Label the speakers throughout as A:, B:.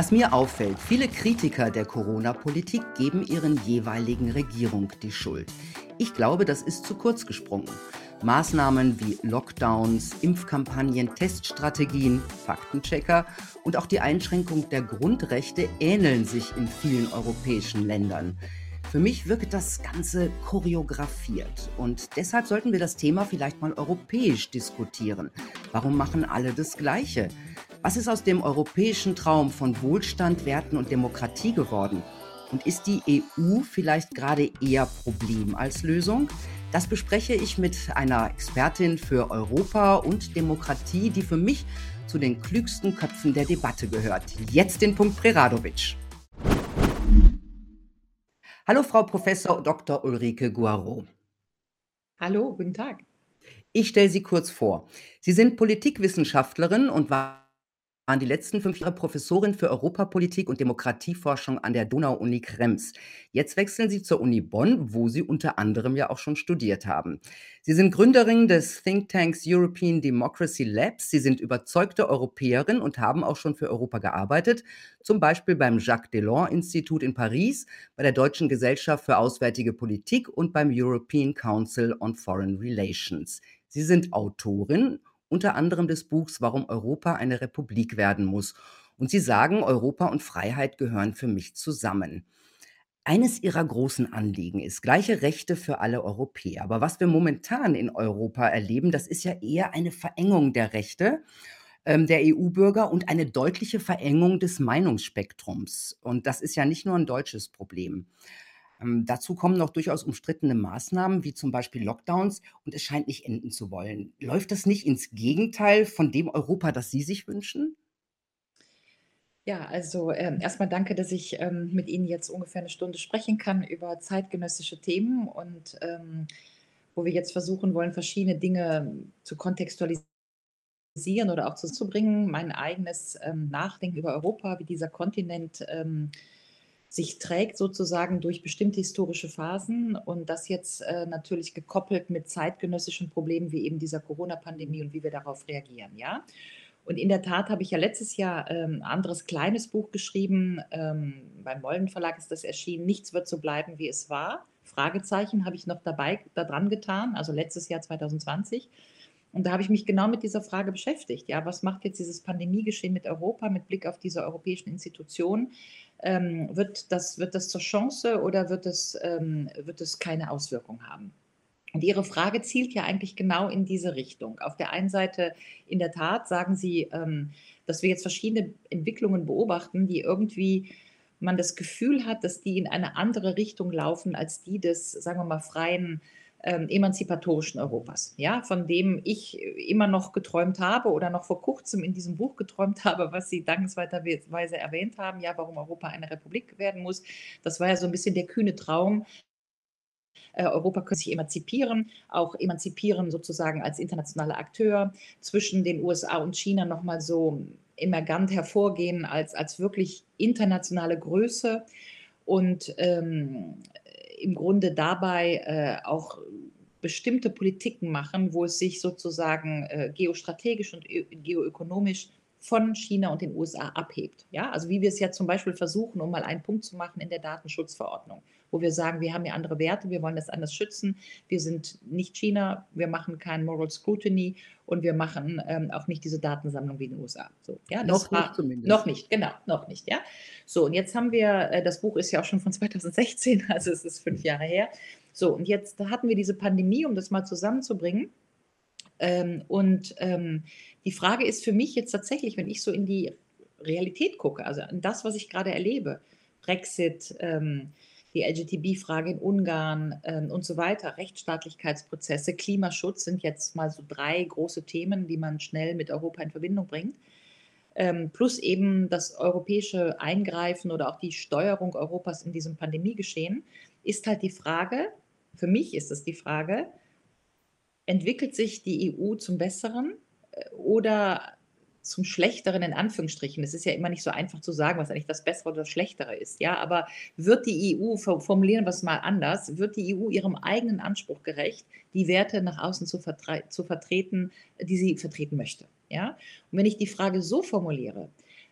A: Was mir auffällt, viele Kritiker der Corona-Politik geben ihren jeweiligen Regierung die Schuld. Ich glaube, das ist zu kurz gesprungen. Maßnahmen wie Lockdowns, Impfkampagnen, Teststrategien, Faktenchecker und auch die Einschränkung der Grundrechte ähneln sich in vielen europäischen Ländern. Für mich wirkt das Ganze choreografiert und deshalb sollten wir das Thema vielleicht mal europäisch diskutieren. Warum machen alle das Gleiche? Was ist aus dem europäischen Traum von Wohlstand, Werten und Demokratie geworden? Und ist die EU vielleicht gerade eher Problem als Lösung? Das bespreche ich mit einer Expertin für Europa und Demokratie, die für mich zu den klügsten Köpfen der Debatte gehört. Jetzt den Punkt Preradovic. Hallo, Frau Professor Dr. Ulrike Guaro.
B: Hallo, guten Tag.
A: Ich stelle Sie kurz vor. Sie sind Politikwissenschaftlerin und waren waren die letzten fünf Jahre Professorin für Europapolitik und Demokratieforschung an der Donau-Uni Krems. Jetzt wechseln Sie zur Uni Bonn, wo Sie unter anderem ja auch schon studiert haben. Sie sind Gründerin des Thinktanks European Democracy Labs. Sie sind überzeugte Europäerin und haben auch schon für Europa gearbeitet, zum Beispiel beim Jacques Delors Institut in Paris, bei der Deutschen Gesellschaft für Auswärtige Politik und beim European Council on Foreign Relations. Sie sind Autorin unter anderem des Buchs Warum Europa eine Republik werden muss. Und sie sagen, Europa und Freiheit gehören für mich zusammen. Eines ihrer großen Anliegen ist gleiche Rechte für alle Europäer. Aber was wir momentan in Europa erleben, das ist ja eher eine Verengung der Rechte ähm, der EU-Bürger und eine deutliche Verengung des Meinungsspektrums. Und das ist ja nicht nur ein deutsches Problem. Ähm, dazu kommen noch durchaus umstrittene Maßnahmen, wie zum Beispiel Lockdowns, und es scheint nicht enden zu wollen. Läuft das nicht ins Gegenteil von dem Europa, das Sie sich wünschen?
B: Ja, also ähm, erstmal danke, dass ich ähm, mit Ihnen jetzt ungefähr eine Stunde sprechen kann über zeitgenössische Themen und ähm, wo wir jetzt versuchen wollen, verschiedene Dinge zu kontextualisieren oder auch zu bringen. Mein eigenes ähm, Nachdenken über Europa, wie dieser Kontinent ähm, sich trägt sozusagen durch bestimmte historische Phasen und das jetzt äh, natürlich gekoppelt mit zeitgenössischen Problemen wie eben dieser Corona-Pandemie und wie wir darauf reagieren, ja. Und in der Tat habe ich ja letztes Jahr ähm, ein anderes kleines Buch geschrieben. Ähm, beim Mollen Verlag ist das erschienen. Nichts wird so bleiben, wie es war. Fragezeichen habe ich noch dabei da dran getan, also letztes Jahr 2020. Und da habe ich mich genau mit dieser Frage beschäftigt. Ja, was macht jetzt dieses Pandemiegeschehen mit Europa mit Blick auf diese europäischen Institutionen? Ähm, wird, das, wird das zur Chance oder wird es, ähm, wird es keine Auswirkung haben? Und Ihre Frage zielt ja eigentlich genau in diese Richtung. Auf der einen Seite, in der Tat, sagen Sie, ähm, dass wir jetzt verschiedene Entwicklungen beobachten, die irgendwie man das Gefühl hat, dass die in eine andere Richtung laufen als die des, sagen wir mal, freien ähm, emanzipatorischen Europas, ja, von dem ich immer noch geträumt habe oder noch vor kurzem in diesem Buch geträumt habe, was Sie dankenswerterweise erwähnt haben, ja, warum Europa eine Republik werden muss. Das war ja so ein bisschen der kühne Traum, äh, Europa könnte sich emanzipieren, auch emanzipieren sozusagen als internationaler Akteur, zwischen den USA und China nochmal so emergant hervorgehen als, als wirklich internationale Größe und ähm, im Grunde dabei äh, auch bestimmte Politiken machen, wo es sich sozusagen äh, geostrategisch und geoökonomisch von China und den USA abhebt. Ja, also wie wir es ja zum Beispiel versuchen, um mal einen Punkt zu machen in der Datenschutzverordnung, wo wir sagen, wir haben ja andere Werte, wir wollen das anders schützen. Wir sind nicht China, wir machen kein Moral Scrutiny und wir machen ähm, auch nicht diese Datensammlung wie in den USA. So, ja,
A: noch war, nicht zumindest.
B: Noch nicht, genau, noch nicht. Ja, so und jetzt haben wir, äh, das Buch ist ja auch schon von 2016, also es ist fünf Jahre her. So und jetzt hatten wir diese Pandemie, um das mal zusammenzubringen. Ähm, und ähm, die Frage ist für mich jetzt tatsächlich, wenn ich so in die Realität gucke, also an das, was ich gerade erlebe, Brexit, ähm, die LGTB-Frage in Ungarn ähm, und so weiter, Rechtsstaatlichkeitsprozesse, Klimaschutz sind jetzt mal so drei große Themen, die man schnell mit Europa in Verbindung bringt. Ähm, plus eben das europäische Eingreifen oder auch die Steuerung Europas in diesem Pandemiegeschehen, ist halt die Frage, für mich ist es die Frage, entwickelt sich die EU zum Besseren äh, oder zum Schlechteren in Anführungsstrichen. Es ist ja immer nicht so einfach zu sagen, was eigentlich das Bessere oder das Schlechtere ist. Ja, aber wird die EU, formulieren wir es mal anders, wird die EU ihrem eigenen Anspruch gerecht, die Werte nach außen zu, vertre zu vertreten, die sie vertreten möchte? Ja, und wenn ich die Frage so formuliere,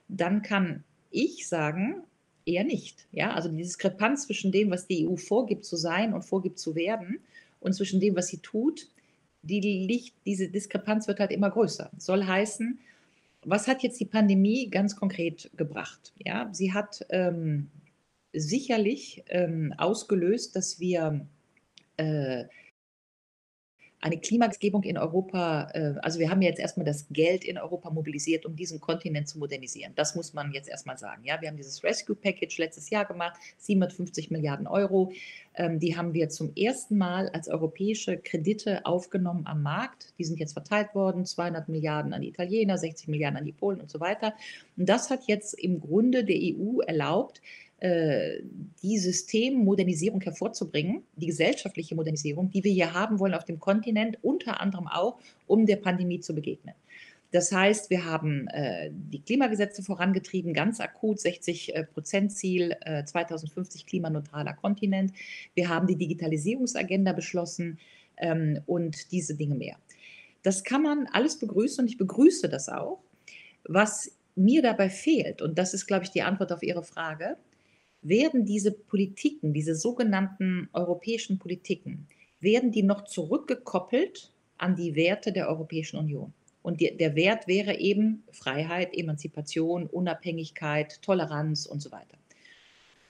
B: dann kann ich sagen, eher nicht. Ja, also die Diskrepanz zwischen dem, was die EU vorgibt zu sein und vorgibt zu werden und zwischen dem, was sie tut, die liegt, diese Diskrepanz wird halt immer größer. Soll heißen, was hat jetzt die Pandemie ganz konkret gebracht? Ja, sie hat ähm, sicherlich ähm, ausgelöst, dass wir äh, eine Klimagesetzgebung in Europa, äh, also wir haben jetzt erstmal das Geld in Europa mobilisiert, um diesen Kontinent zu modernisieren. Das muss man jetzt erstmal sagen. Ja, wir haben dieses Rescue Package letztes Jahr gemacht, 750 Milliarden Euro. Ähm, die haben wir zum ersten Mal als europäische Kredite aufgenommen am Markt. Die sind jetzt verteilt worden, 200 Milliarden an die Italiener, 60 Milliarden an die Polen und so weiter. Und das hat jetzt im Grunde der EU erlaubt, die Systemmodernisierung hervorzubringen, die gesellschaftliche Modernisierung, die wir hier haben wollen auf dem Kontinent, unter anderem auch, um der Pandemie zu begegnen. Das heißt, wir haben äh, die Klimagesetze vorangetrieben, ganz akut 60 äh, Prozent Ziel, äh, 2050 klimaneutraler Kontinent. Wir haben die Digitalisierungsagenda beschlossen ähm, und diese Dinge mehr. Das kann man alles begrüßen und ich begrüße das auch. Was mir dabei fehlt, und das ist, glaube ich, die Antwort auf Ihre Frage, werden diese Politiken, diese sogenannten europäischen Politiken, werden die noch zurückgekoppelt an die Werte der Europäischen Union. Und die, der Wert wäre eben Freiheit, Emanzipation, Unabhängigkeit, Toleranz und so weiter.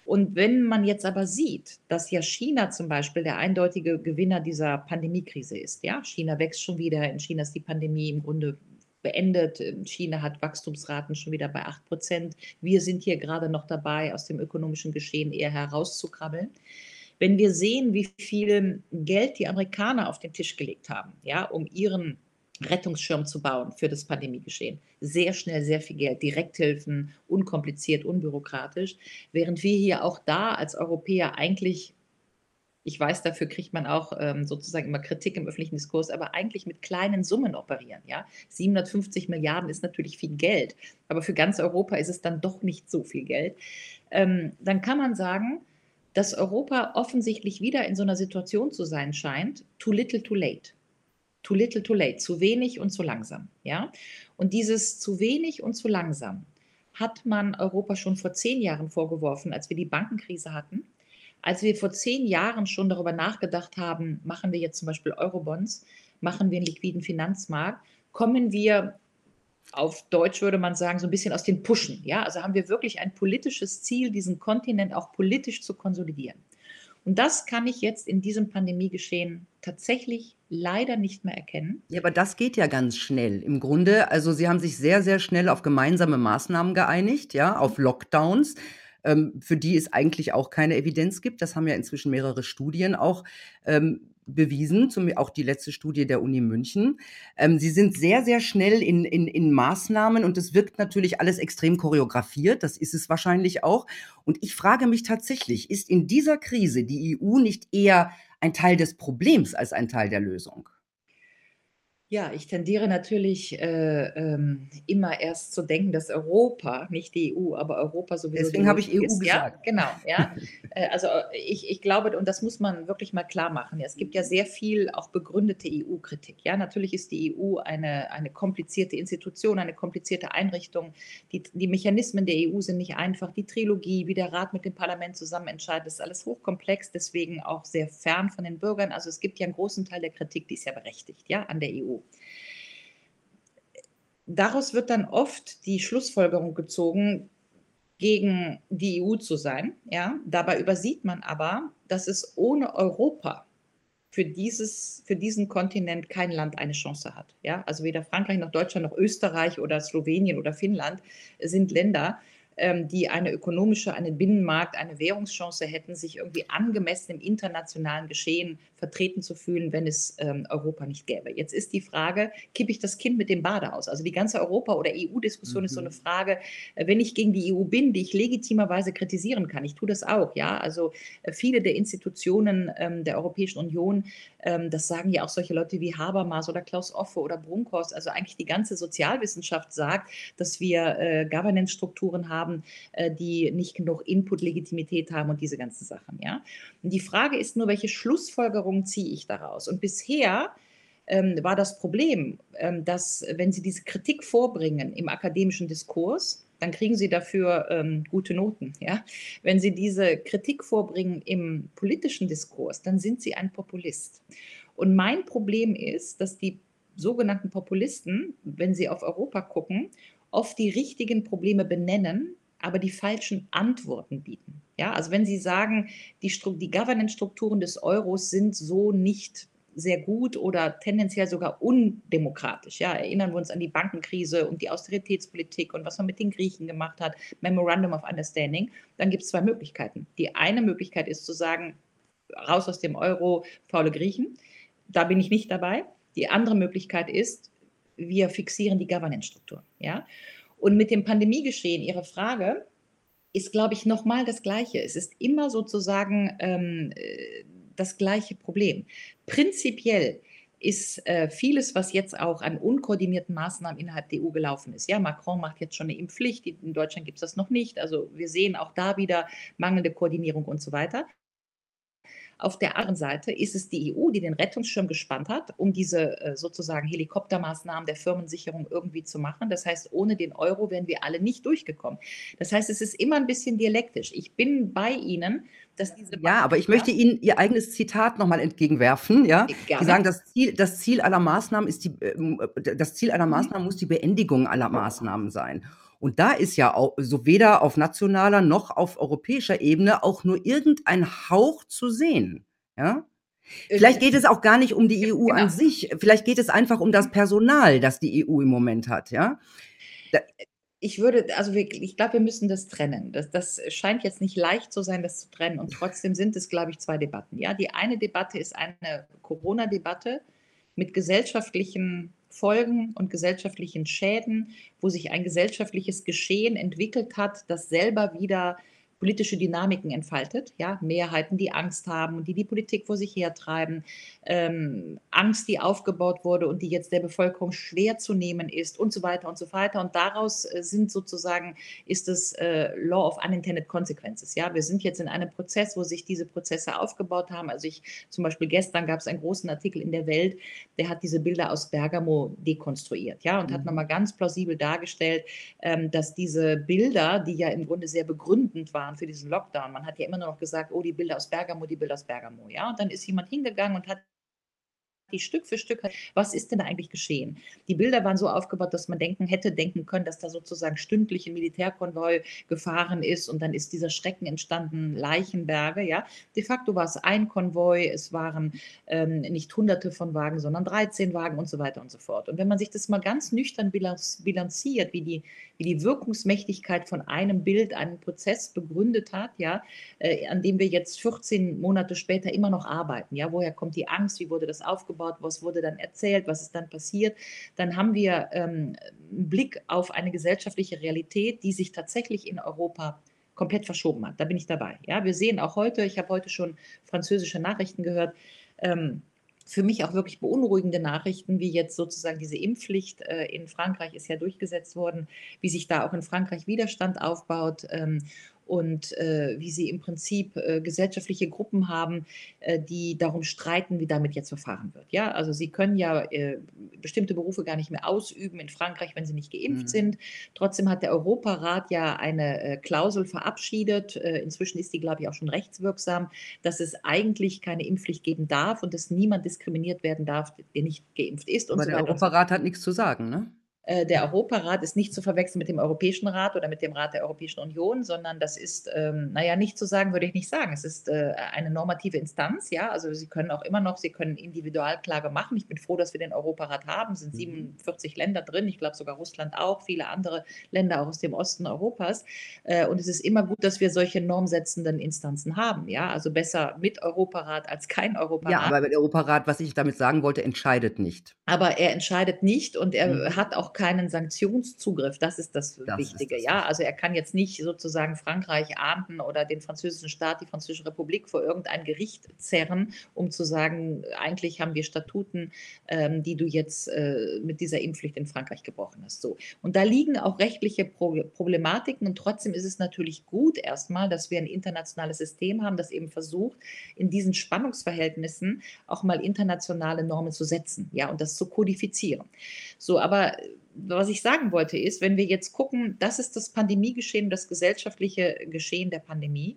B: Und wenn man jetzt aber sieht, dass ja China zum Beispiel der eindeutige Gewinner dieser Pandemiekrise ist, ja, China wächst schon wieder, in China ist die Pandemie im Grunde beendet. Ähm, China hat Wachstumsraten schon wieder bei 8 Prozent. Wir sind hier gerade noch dabei, aus dem ökonomischen Geschehen eher herauszukrabbeln. Wenn wir sehen, wie viel Geld die Amerikaner auf den Tisch gelegt haben, ja, um ihren Rettungsschirm zu bauen für das Pandemiegeschehen. Sehr schnell, sehr viel Geld, Direkthilfen, unkompliziert, unbürokratisch, während wir hier auch da als Europäer eigentlich ich weiß, dafür kriegt man auch ähm, sozusagen immer Kritik im öffentlichen Diskurs, aber eigentlich mit kleinen Summen operieren. Ja? 750 Milliarden ist natürlich viel Geld, aber für ganz Europa ist es dann doch nicht so viel Geld. Ähm, dann kann man sagen, dass Europa offensichtlich wieder in so einer Situation zu sein scheint, too little, too late. Too little, too late, zu wenig und zu langsam. Ja? Und dieses zu wenig und zu langsam hat man Europa schon vor zehn Jahren vorgeworfen, als wir die Bankenkrise hatten als wir vor zehn Jahren schon darüber nachgedacht haben, machen wir jetzt zum Beispiel Eurobonds, machen wir einen liquiden Finanzmarkt, kommen wir auf Deutsch würde man sagen, so ein bisschen aus den Puschen. Ja? Also haben wir wirklich ein politisches Ziel, diesen Kontinent auch politisch zu konsolidieren. Und das kann ich jetzt in diesem Pandemiegeschehen tatsächlich leider nicht mehr erkennen.
A: Ja, aber das geht ja ganz schnell. Im Grunde, also Sie haben sich sehr, sehr schnell auf gemeinsame Maßnahmen geeinigt, ja, auf Lockdowns ähm, für die es eigentlich auch keine Evidenz gibt. Das haben ja inzwischen mehrere Studien auch ähm, bewiesen, zum, auch die letzte Studie der Uni München. Ähm, sie sind sehr, sehr schnell in, in, in Maßnahmen und es wirkt natürlich alles extrem choreografiert. Das ist es wahrscheinlich auch. Und ich frage mich tatsächlich, ist in dieser Krise die EU nicht eher ein Teil des Problems als ein Teil der Lösung?
B: Ja, ich tendiere natürlich äh, ähm, immer erst zu denken, dass Europa, nicht die EU, aber Europa sowieso.
A: Deswegen habe ich EU
B: ist.
A: gesagt.
B: Ja, genau. Ja. äh, also äh, ich, ich glaube, und das muss man wirklich mal klar machen. Es gibt ja sehr viel auch begründete EU-Kritik. Ja, natürlich ist die EU eine, eine komplizierte Institution, eine komplizierte Einrichtung. Die, die Mechanismen der EU sind nicht einfach. Die Trilogie, wie der Rat mit dem Parlament zusammen entscheidet, ist alles hochkomplex, deswegen auch sehr fern von den Bürgern. Also es gibt ja einen großen Teil der Kritik, die ist ja berechtigt, ja, an der EU. Daraus wird dann oft die Schlussfolgerung gezogen, gegen die EU zu sein. Ja? Dabei übersieht man aber, dass es ohne Europa für, dieses, für diesen Kontinent kein Land eine Chance hat. Ja? Also weder Frankreich noch Deutschland noch Österreich oder Slowenien oder Finnland sind Länder, die eine ökonomische, einen Binnenmarkt, eine Währungschance hätten, sich irgendwie angemessen im internationalen Geschehen vertreten zu fühlen, wenn es ähm, Europa nicht gäbe. Jetzt ist die Frage, kippe ich das Kind mit dem Bade aus? Also die ganze Europa- oder EU-Diskussion mhm. ist so eine mhm. Frage, äh, wenn ich gegen die EU bin, die ich legitimerweise kritisieren kann, ich tue das auch, ja, also äh, viele der Institutionen ähm, der Europäischen Union, ähm, das sagen ja auch solche Leute wie Habermas oder Klaus Offe oder Brunkhorst, also eigentlich die ganze Sozialwissenschaft sagt, dass wir äh, Governance-Strukturen haben, haben, äh, die nicht genug Input-Legitimität haben und diese ganzen Sachen. Ja? Und die Frage ist nur, welche Schlussfolgerungen ziehe ich daraus? Und bisher ähm, war das Problem, ähm, dass wenn Sie diese Kritik vorbringen im akademischen Diskurs, dann kriegen Sie dafür ähm, gute Noten. Ja? Wenn Sie diese Kritik vorbringen im politischen Diskurs, dann sind Sie ein Populist. Und mein Problem ist, dass die sogenannten Populisten, wenn sie auf Europa gucken, oft die richtigen Probleme benennen, aber die falschen Antworten bieten. Ja, also wenn Sie sagen, die, die Governance-Strukturen des Euros sind so nicht sehr gut oder tendenziell sogar undemokratisch. Ja, erinnern wir uns an die Bankenkrise und die Austeritätspolitik und was man mit den Griechen gemacht hat, Memorandum of Understanding. Dann gibt es zwei Möglichkeiten. Die eine Möglichkeit ist zu sagen, raus aus dem Euro, faule Griechen. Da bin ich nicht dabei. Die andere Möglichkeit ist, wir fixieren die Governance-Struktur. Ja? Und mit dem Pandemiegeschehen, Ihre Frage, ist, glaube ich, nochmal das Gleiche. Es ist immer sozusagen ähm, äh, das gleiche Problem. Prinzipiell ist äh, vieles, was jetzt auch an unkoordinierten Maßnahmen innerhalb der EU gelaufen ist. Ja, Macron macht jetzt schon eine Impfpflicht, in Deutschland gibt es das noch nicht. Also wir sehen auch da wieder mangelnde Koordinierung und so weiter. Auf der anderen Seite ist es die EU, die den Rettungsschirm gespannt hat, um diese äh, sozusagen Helikoptermaßnahmen der Firmensicherung irgendwie zu machen. Das heißt, ohne den Euro wären wir alle nicht durchgekommen. Das heißt, es ist immer ein bisschen dialektisch. Ich bin bei Ihnen, dass diese
A: ja, aber ich möchte Ihnen Ihr eigenes Zitat nochmal entgegenwerfen. Ja, Gerne. Sie sagen, das Ziel, das Ziel aller Maßnahmen ist die, ähm, das Ziel aller. Maßnahmen muss die Beendigung aller Maßnahmen sein. Und da ist ja auch so weder auf nationaler noch auf europäischer Ebene auch nur irgendein Hauch zu sehen. Ja? Vielleicht geht es auch gar nicht um die EU genau. an sich. Vielleicht geht es einfach um das Personal, das die EU im Moment hat. Ja?
B: Da ich würde, also wir, ich glaube, wir müssen das trennen. Das, das scheint jetzt nicht leicht zu sein, das zu trennen. Und trotzdem sind es, glaube ich, zwei Debatten. Ja, die eine Debatte ist eine Corona-Debatte mit gesellschaftlichen Folgen und gesellschaftlichen Schäden, wo sich ein gesellschaftliches Geschehen entwickelt hat, das selber wieder politische Dynamiken entfaltet, ja, Mehrheiten, die Angst haben und die die Politik vor sich hertreiben, ähm, Angst, die aufgebaut wurde und die jetzt der Bevölkerung schwer zu nehmen ist und so weiter und so weiter. Und daraus äh, sind sozusagen, ist es äh, Law of Unintended Consequences. Ja, wir sind jetzt in einem Prozess, wo sich diese Prozesse aufgebaut haben. Also ich, zum Beispiel gestern gab es einen großen Artikel in der Welt, der hat diese Bilder aus Bergamo dekonstruiert, ja, und mhm. hat nochmal ganz plausibel dargestellt, ähm, dass diese Bilder, die ja im Grunde sehr begründend waren, waren für diesen Lockdown. Man hat ja immer nur noch gesagt, oh, die Bilder aus Bergamo, die Bilder aus Bergamo. Ja, und dann ist jemand hingegangen und hat die Stück für Stück, was ist denn eigentlich geschehen? Die Bilder waren so aufgebaut, dass man denken hätte denken können, dass da sozusagen stündlich ein Militärkonvoi gefahren ist und dann ist dieser Schrecken entstanden, Leichenberge, ja. De facto war es ein Konvoi, es waren ähm, nicht hunderte von Wagen, sondern 13 Wagen und so weiter und so fort. Und wenn man sich das mal ganz nüchtern bilanziert, wie die, wie die Wirkungsmächtigkeit von einem Bild einen Prozess begründet hat, ja, äh, an dem wir jetzt 14 Monate später immer noch arbeiten, ja, woher kommt die Angst, wie wurde das aufgebaut? Aufgebaut, was wurde dann erzählt, was ist dann passiert, dann haben wir ähm, einen Blick auf eine gesellschaftliche Realität, die sich tatsächlich in Europa komplett verschoben hat. Da bin ich dabei. Ja, wir sehen auch heute, ich habe heute schon französische Nachrichten gehört, ähm, für mich auch wirklich beunruhigende Nachrichten, wie jetzt sozusagen diese Impfpflicht äh, in Frankreich ist ja durchgesetzt worden, wie sich da auch in Frankreich Widerstand aufbaut. Ähm, und äh, wie sie im Prinzip äh, gesellschaftliche Gruppen haben, äh, die darum streiten, wie damit jetzt verfahren wird. Ja, also sie können ja äh, bestimmte Berufe gar nicht mehr ausüben in Frankreich, wenn sie nicht geimpft mhm. sind. Trotzdem hat der Europarat ja eine äh, Klausel verabschiedet. Äh, inzwischen ist die, glaube ich, auch schon rechtswirksam, dass es eigentlich keine Impfpflicht geben darf und dass niemand diskriminiert werden darf, der nicht geimpft ist.
A: Aber
B: so
A: der Europarat hat nichts zu sagen, ne?
B: Äh, der Europarat ist nicht zu verwechseln mit dem Europäischen Rat oder mit dem Rat der Europäischen Union, sondern das ist, ähm, naja, nicht zu sagen, würde ich nicht sagen. Es ist äh, eine normative Instanz, ja. Also Sie können auch immer noch, Sie können Individualklage machen. Ich bin froh, dass wir den Europarat haben. Es sind 47 mhm. Länder drin, ich glaube sogar Russland auch, viele andere Länder auch aus dem Osten Europas. Äh, und es ist immer gut, dass wir solche normsetzenden Instanzen haben, ja. Also besser mit Europarat als kein Europarat.
A: Ja, aber der Europarat, was ich damit sagen wollte, entscheidet nicht.
B: Aber er entscheidet nicht und er mhm. hat auch keinen Sanktionszugriff. Das ist das, das Wichtige. Ist das. Ja, also er kann jetzt nicht sozusagen Frankreich ahnden oder den französischen Staat, die Französische Republik vor irgendein Gericht zerren, um zu sagen, eigentlich haben wir Statuten, ähm, die du jetzt äh, mit dieser Impfpflicht in Frankreich gebrochen hast. So. Und da liegen auch rechtliche Pro Problematiken und trotzdem ist es natürlich gut erstmal, dass wir ein internationales System haben, das eben versucht, in diesen Spannungsverhältnissen auch mal internationale Normen zu setzen, ja, und das zu kodifizieren. So, aber was ich sagen wollte, ist, wenn wir jetzt gucken, das ist das Pandemiegeschehen, das gesellschaftliche Geschehen der Pandemie.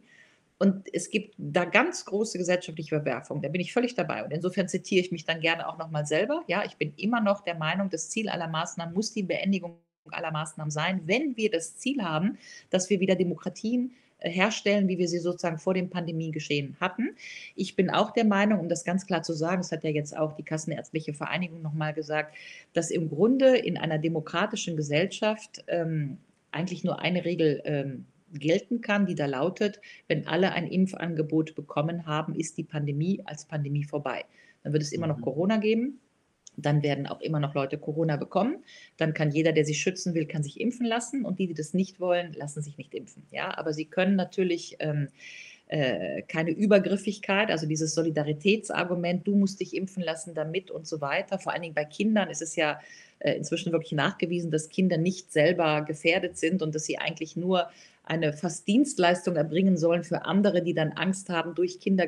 B: Und es gibt da ganz große gesellschaftliche Verwerfungen. Da bin ich völlig dabei. Und insofern zitiere ich mich dann gerne auch nochmal selber. Ja, ich bin immer noch der Meinung, das Ziel aller Maßnahmen muss die Beendigung aller Maßnahmen sein, wenn wir das Ziel haben, dass wir wieder Demokratien herstellen, wie wir sie sozusagen vor dem Pandemiegeschehen hatten. Ich bin auch der Meinung, um das ganz klar zu sagen, das hat ja jetzt auch die Kassenärztliche Vereinigung nochmal gesagt, dass im Grunde in einer demokratischen Gesellschaft ähm, eigentlich nur eine Regel ähm, gelten kann, die da lautet, wenn alle ein Impfangebot bekommen haben, ist die Pandemie als Pandemie vorbei. Dann wird es immer noch mhm. Corona geben, dann werden auch immer noch Leute Corona bekommen. Dann kann jeder, der sich schützen will, kann sich impfen lassen. Und die, die das nicht wollen, lassen sich nicht impfen. Ja, aber sie können natürlich ähm, äh, keine Übergriffigkeit, also dieses Solidaritätsargument, du musst dich impfen lassen damit und so weiter. Vor allen Dingen bei Kindern ist es ja äh, inzwischen wirklich nachgewiesen, dass Kinder nicht selber gefährdet sind und dass sie eigentlich nur eine fast Dienstleistung erbringen sollen für andere, die dann Angst haben, durch Kinder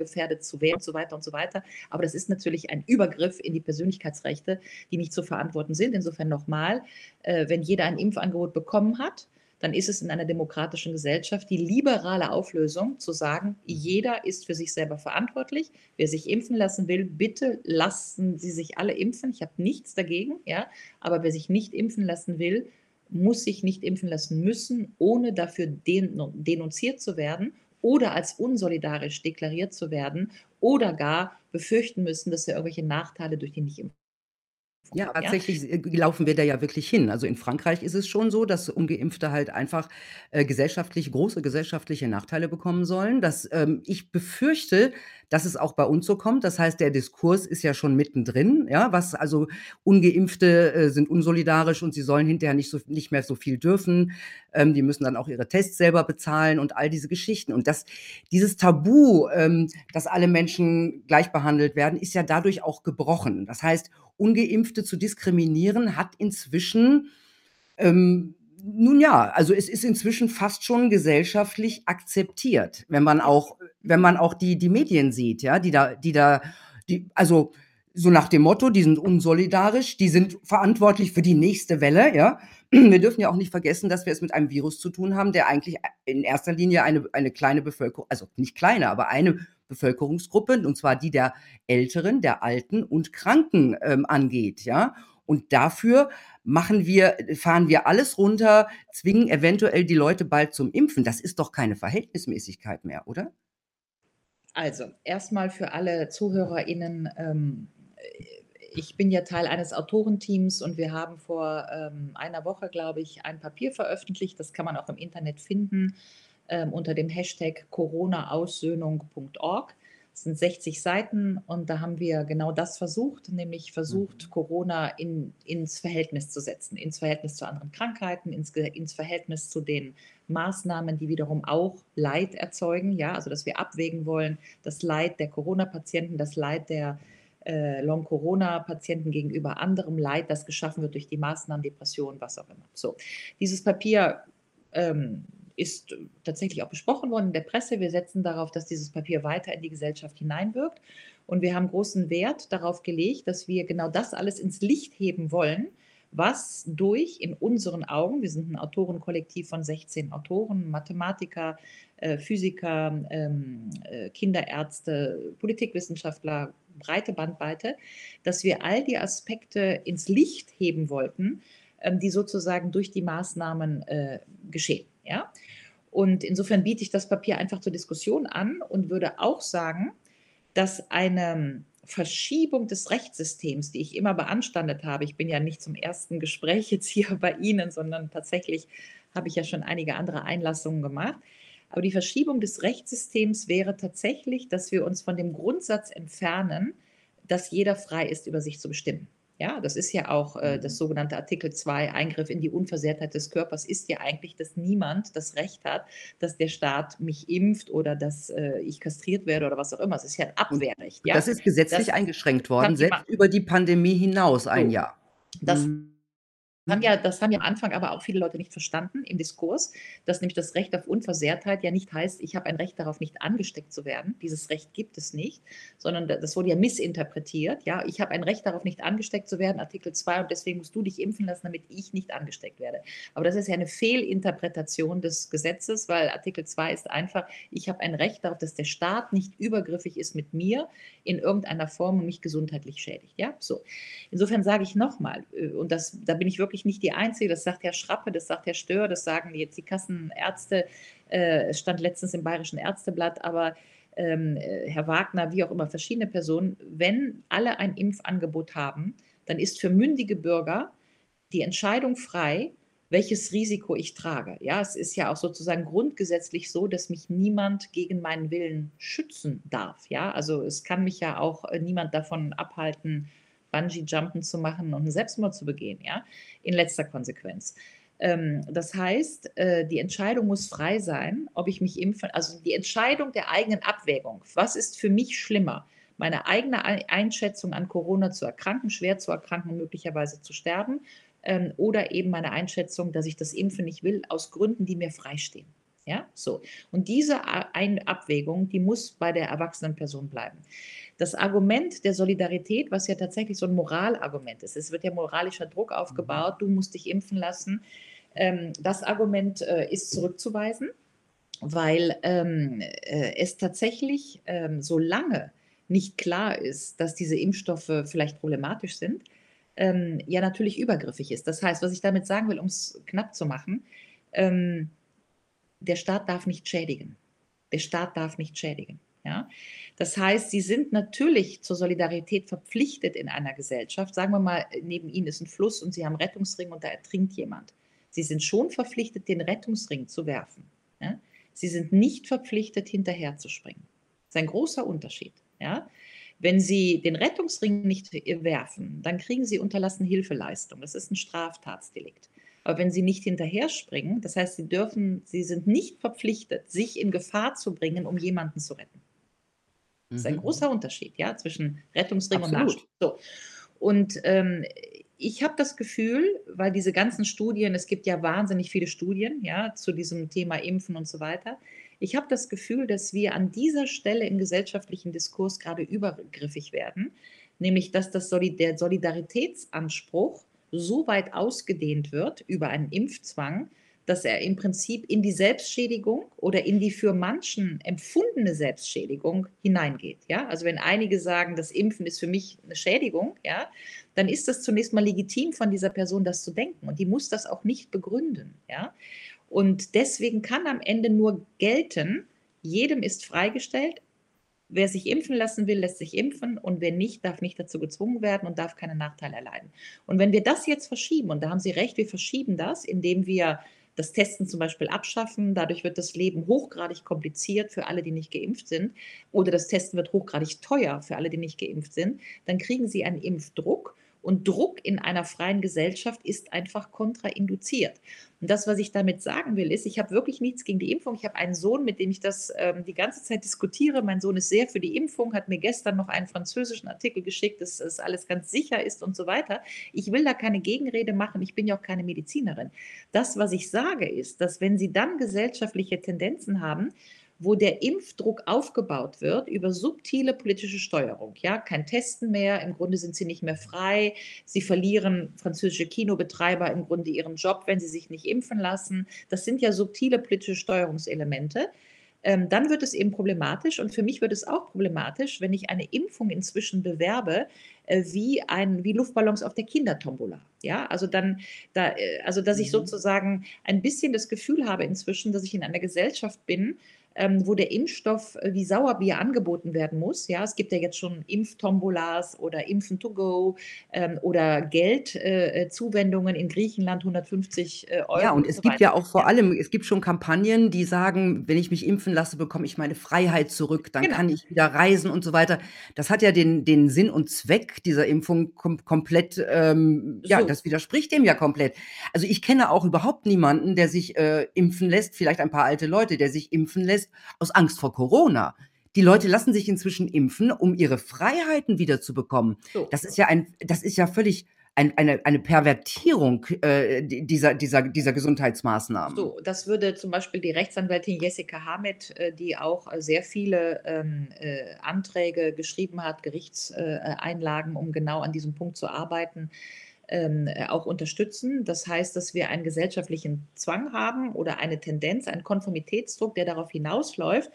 B: gefährdet zu werden und so weiter und so weiter. Aber das ist natürlich ein Übergriff in die Persönlichkeitsrechte, die nicht zu verantworten sind. Insofern nochmal, äh, wenn jeder ein Impfangebot bekommen hat, dann ist es in einer demokratischen Gesellschaft die liberale Auflösung zu sagen, jeder ist für sich selber verantwortlich. Wer sich impfen lassen will, bitte lassen Sie sich alle impfen. Ich habe nichts dagegen, ja. Aber wer sich nicht impfen lassen will, muss sich nicht impfen lassen müssen, ohne dafür denunziert zu werden oder als unsolidarisch deklariert zu werden oder gar befürchten müssen, dass er irgendwelche Nachteile durch die Nichtimpfung
A: ja, tatsächlich ja? Äh, laufen wir da ja wirklich hin. Also in Frankreich ist es schon so, dass Ungeimpfte halt einfach äh, gesellschaftlich, große gesellschaftliche Nachteile bekommen sollen. Das, ähm, ich befürchte, dass es auch bei uns so kommt. Das heißt, der Diskurs ist ja schon mittendrin, ja, was also Ungeimpfte äh, sind unsolidarisch und sie sollen hinterher nicht, so, nicht mehr so viel dürfen. Ähm, die müssen dann auch ihre Tests selber bezahlen und all diese Geschichten. Und das, dieses Tabu, ähm, dass alle Menschen gleich behandelt werden, ist ja dadurch auch gebrochen. Das heißt, Ungeimpfte zu diskriminieren, hat inzwischen, ähm, nun ja, also es ist inzwischen fast schon gesellschaftlich akzeptiert, wenn man auch, wenn man auch die, die Medien sieht, ja, die da, die da, die, also so nach dem Motto, die sind unsolidarisch, die sind verantwortlich für die nächste Welle, ja. Wir dürfen ja auch nicht vergessen, dass wir es mit einem Virus zu tun haben, der eigentlich in erster Linie eine, eine kleine Bevölkerung, also nicht kleine, aber eine Bevölkerungsgruppe, und zwar die der Älteren, der Alten und Kranken ähm, angeht, ja. Und dafür machen wir, fahren wir alles runter, zwingen eventuell die Leute bald zum Impfen. Das ist doch keine Verhältnismäßigkeit mehr, oder?
B: Also, erstmal für alle ZuhörerInnen, ähm, ich bin ja Teil eines Autorenteams und wir haben vor ähm, einer Woche, glaube ich, ein Papier veröffentlicht. Das kann man auch im Internet finden ähm, unter dem Hashtag coronaaussöhnung.org. Es sind 60 Seiten und da haben wir genau das versucht, nämlich versucht, mhm. Corona in, ins Verhältnis zu setzen, ins Verhältnis zu anderen Krankheiten, ins, ins Verhältnis zu den Maßnahmen, die wiederum auch Leid erzeugen. Ja, also dass wir abwägen wollen, das Leid der Corona-Patienten, das Leid der äh, Long-Corona-Patienten gegenüber anderem Leid, das geschaffen wird durch die Maßnahmen, Depressionen, was auch immer. So, dieses Papier ähm, ist tatsächlich auch besprochen worden in der Presse. Wir setzen darauf, dass dieses Papier weiter in die Gesellschaft hineinwirkt. Und wir haben großen Wert darauf gelegt, dass wir genau das alles ins Licht heben wollen, was durch in unseren Augen, wir sind ein Autorenkollektiv von 16 Autoren, Mathematiker, äh, Physiker, ähm, äh, Kinderärzte, Politikwissenschaftler, breite Bandbreite, dass wir all die Aspekte ins Licht heben wollten, ähm, die sozusagen durch die Maßnahmen äh, geschehen. Ja? Und insofern biete ich das Papier einfach zur Diskussion an und würde auch sagen, dass eine Verschiebung des Rechtssystems, die ich immer beanstandet habe, ich bin ja nicht zum ersten Gespräch jetzt hier bei Ihnen, sondern tatsächlich habe ich ja schon einige andere Einlassungen gemacht. Aber die Verschiebung des Rechtssystems wäre tatsächlich, dass wir uns von dem Grundsatz entfernen, dass jeder frei ist, über sich zu bestimmen. Ja, das ist ja auch äh, das mhm. sogenannte Artikel 2, Eingriff in die Unversehrtheit des Körpers, ist ja eigentlich, dass niemand das Recht hat, dass der Staat mich impft oder dass äh, ich kastriert werde oder was auch immer. Es ist ja ein Abwehrrecht. Ja?
A: Das ist gesetzlich das eingeschränkt worden, selbst über die Pandemie hinaus ein so. Jahr.
B: Das mhm haben ja, das haben ja am Anfang aber auch viele Leute nicht verstanden im Diskurs, dass nämlich das Recht auf Unversehrtheit ja nicht heißt, ich habe ein Recht darauf, nicht angesteckt zu werden. Dieses Recht gibt es nicht, sondern das wurde ja missinterpretiert. Ja, ich habe ein Recht darauf, nicht angesteckt zu werden, Artikel 2, und deswegen musst du dich impfen lassen, damit ich nicht angesteckt werde. Aber das ist ja eine Fehlinterpretation des Gesetzes, weil Artikel 2 ist einfach, ich habe ein Recht darauf, dass der Staat nicht übergriffig ist mit mir in irgendeiner Form und mich gesundheitlich schädigt. Ja, so. Insofern sage ich nochmal, äh, und das, da bin ich wirklich nicht die Einzige, das sagt Herr Schrappe, das sagt Herr Stör, das sagen jetzt die Kassenärzte, äh, es stand letztens im Bayerischen Ärzteblatt, aber ähm, äh, Herr Wagner, wie auch immer, verschiedene Personen, wenn alle ein Impfangebot haben, dann ist für mündige Bürger die Entscheidung frei, welches Risiko ich trage. Ja, es ist ja auch sozusagen grundgesetzlich so, dass mich niemand gegen meinen Willen schützen darf. Ja, also es kann mich ja auch äh, niemand davon abhalten, Bungee-Jumpen zu machen und einen Selbstmord zu begehen, ja, in letzter Konsequenz. Ähm, das heißt, äh, die Entscheidung muss frei sein, ob ich mich impfe, also die Entscheidung der eigenen Abwägung. Was ist für mich schlimmer? Meine eigene Einschätzung an Corona zu erkranken, schwer zu erkranken, möglicherweise zu sterben, ähm, oder eben meine Einschätzung, dass ich das Impfen nicht will, aus Gründen, die mir freistehen. Ja, so. Und diese Abwägung, die muss bei der erwachsenen Person bleiben. Das Argument der Solidarität, was ja tatsächlich so ein Moralargument ist, es wird ja moralischer Druck aufgebaut, du musst dich impfen lassen, ähm, das Argument äh, ist zurückzuweisen, weil ähm, äh, es tatsächlich, ähm, solange nicht klar ist, dass diese Impfstoffe vielleicht problematisch sind, ja natürlich übergriffig ist. Das heißt, was ich damit sagen will, um es knapp zu machen, ähm, der Staat darf nicht schädigen. Der Staat darf nicht schädigen. Ja? Das heißt, sie sind natürlich zur Solidarität verpflichtet in einer Gesellschaft. Sagen wir mal, neben ihnen ist ein Fluss und sie haben Rettungsring und da ertrinkt jemand. Sie sind schon verpflichtet, den Rettungsring zu werfen. Ja? Sie sind nicht verpflichtet, hinterher zu springen. Das ist ein großer Unterschied. Ja? Wenn Sie den Rettungsring nicht werfen, dann kriegen Sie unterlassene Hilfeleistung. Das ist ein Straftatsdelikt. Aber wenn sie nicht hinterher springen, das heißt, sie dürfen, sie sind nicht verpflichtet, sich in Gefahr zu bringen, um jemanden zu retten. Das ist ein mhm. großer Unterschied, ja, zwischen Rettungsring Absolut. und Nachschub. So. Und ähm, ich habe das Gefühl, weil diese ganzen Studien, es gibt ja wahnsinnig viele Studien, ja, zu diesem Thema Impfen und so weiter. Ich habe das Gefühl, dass wir an dieser Stelle im gesellschaftlichen Diskurs gerade übergriffig werden, nämlich dass das Solid der Solidaritätsanspruch so weit ausgedehnt wird über einen Impfzwang, dass er im Prinzip in die Selbstschädigung oder in die für manchen empfundene Selbstschädigung hineingeht. Ja? Also wenn einige sagen, das Impfen ist für mich eine Schädigung, ja, dann ist das zunächst mal legitim von dieser Person, das zu denken. Und die muss das auch nicht begründen. Ja? Und deswegen kann am Ende nur gelten, jedem ist freigestellt, Wer sich impfen lassen will, lässt sich impfen und wer nicht, darf nicht dazu gezwungen werden und darf keine Nachteile erleiden. Und wenn wir das jetzt verschieben, und da haben Sie recht, wir verschieben das, indem wir das Testen zum Beispiel abschaffen, dadurch wird das Leben hochgradig kompliziert für alle, die nicht geimpft sind, oder das Testen wird hochgradig teuer für alle, die nicht geimpft sind, dann kriegen Sie einen Impfdruck und Druck in einer freien Gesellschaft ist einfach kontrainduziert. Und das, was ich damit sagen will, ist, ich habe wirklich nichts gegen die Impfung. Ich habe einen Sohn, mit dem ich das ähm, die ganze Zeit diskutiere. Mein Sohn ist sehr für die Impfung, hat mir gestern noch einen französischen Artikel geschickt, dass es alles ganz sicher ist und so weiter. Ich will da keine Gegenrede machen. Ich bin ja auch keine Medizinerin. Das, was ich sage, ist, dass wenn Sie dann gesellschaftliche Tendenzen haben, wo der Impfdruck aufgebaut wird über subtile politische Steuerung. Ja, kein Testen mehr, im Grunde sind sie nicht mehr frei, sie verlieren französische Kinobetreiber im Grunde ihren Job, wenn sie sich nicht impfen lassen. Das sind ja subtile politische Steuerungselemente. Ähm, dann wird es eben problematisch und für mich wird es auch problematisch, wenn ich eine Impfung inzwischen bewerbe, äh, wie, ein, wie Luftballons auf der Kindertombola. Ja, also dann, da, äh, also dass ich mhm. sozusagen ein bisschen das Gefühl habe inzwischen, dass ich in einer Gesellschaft bin, ähm, wo der Impfstoff äh, wie Sauerbier angeboten werden muss. Ja, es gibt ja jetzt schon Impftombolas oder Impfen to go ähm, oder Geldzuwendungen äh, in Griechenland 150 äh, Euro.
A: Ja, und, und es so gibt weiter. ja auch vor allem, es gibt schon Kampagnen, die sagen, wenn ich mich impfen lasse, bekomme ich meine Freiheit zurück, dann genau. kann ich wieder reisen und so weiter. Das hat ja den, den Sinn und Zweck dieser Impfung kom komplett, ähm, ja, so. das widerspricht dem ja komplett. Also ich kenne auch überhaupt niemanden, der sich äh, impfen lässt, vielleicht ein paar alte Leute, der sich impfen lässt, aus Angst vor Corona. Die Leute lassen sich inzwischen impfen, um ihre Freiheiten wiederzubekommen. So. Das ist ja ein, das ist ja völlig ein eine eine Pervertierung, äh, dieser dieser dieser Gesundheitsmaßnahmen.
B: So, das würde zum Beispiel die Rechtsanwältin Jessica Hamed, äh, die auch sehr viele, ähm, äh, Anträge geschrieben hat, Gerichtseinlagen, äh, um genau an diesem Punkt zu arbeiten, ähm, äh, auch unterstützen. Das heißt, dass wir einen gesellschaftlichen Zwang haben oder eine Tendenz, einen Konformitätsdruck, der darauf hinausläuft,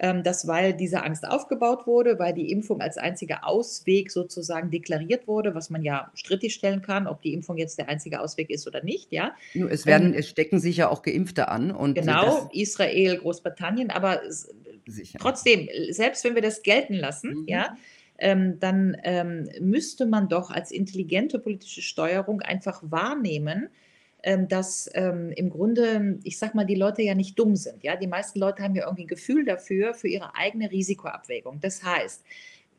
B: ähm, dass weil diese Angst aufgebaut wurde, weil die Impfung als einziger Ausweg sozusagen deklariert wurde, was man ja strittig stellen kann, ob die Impfung jetzt der einzige Ausweg ist oder nicht, ja.
A: es werden ähm, es stecken sich ja auch Geimpfte an und
B: Genau, Israel, Großbritannien, aber sicher. trotzdem, selbst wenn wir das gelten lassen, mhm. ja, ähm, dann ähm, müsste man doch als intelligente politische Steuerung einfach wahrnehmen, ähm, dass ähm, im Grunde, ich sag mal, die Leute ja nicht dumm sind. Ja, die meisten Leute haben ja irgendwie ein Gefühl dafür, für ihre eigene Risikoabwägung. Das heißt,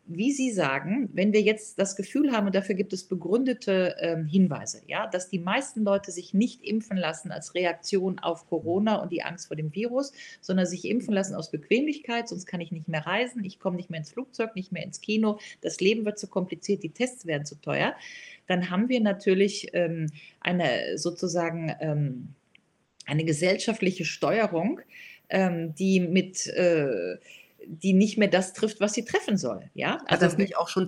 B: wie Sie sagen, wenn wir jetzt das Gefühl haben, und dafür gibt es begründete ähm, Hinweise, ja, dass die meisten Leute sich nicht impfen lassen als Reaktion auf Corona und die Angst vor dem Virus, sondern sich impfen lassen aus Bequemlichkeit, sonst kann ich nicht mehr reisen, ich komme nicht mehr ins Flugzeug, nicht mehr ins Kino, das Leben wird zu kompliziert, die Tests werden zu teuer, dann haben wir natürlich ähm, eine sozusagen ähm, eine gesellschaftliche Steuerung, ähm, die mit äh, die nicht mehr das trifft, was sie treffen soll. Ja?
A: Hat also, das nicht auch schon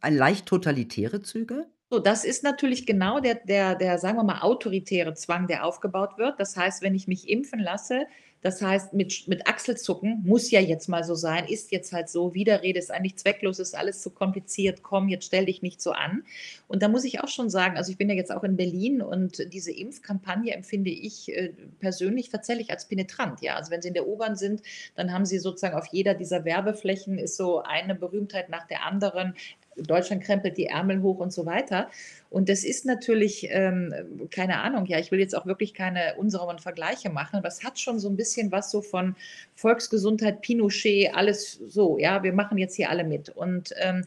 A: ein leicht totalitäre Züge?
B: So, das ist natürlich genau der, der, der, sagen wir mal, autoritäre Zwang, der aufgebaut wird. Das heißt, wenn ich mich impfen lasse, das heißt, mit, mit Achselzucken muss ja jetzt mal so sein, ist jetzt halt so, Widerrede ist eigentlich zwecklos, ist alles zu kompliziert, komm, jetzt stell dich nicht so an. Und da muss ich auch schon sagen, also ich bin ja jetzt auch in Berlin und diese Impfkampagne empfinde ich äh, persönlich tatsächlich als penetrant. Ja, also wenn Sie in der U-Bahn sind, dann haben Sie sozusagen auf jeder dieser Werbeflächen ist so eine Berühmtheit nach der anderen. Deutschland krempelt die Ärmel hoch und so weiter. Und das ist natürlich, ähm, keine Ahnung, ja, ich will jetzt auch wirklich keine unsauberen Vergleiche machen, aber es hat schon so ein bisschen was so von Volksgesundheit, Pinochet, alles so, ja, wir machen jetzt hier alle mit. Und ähm,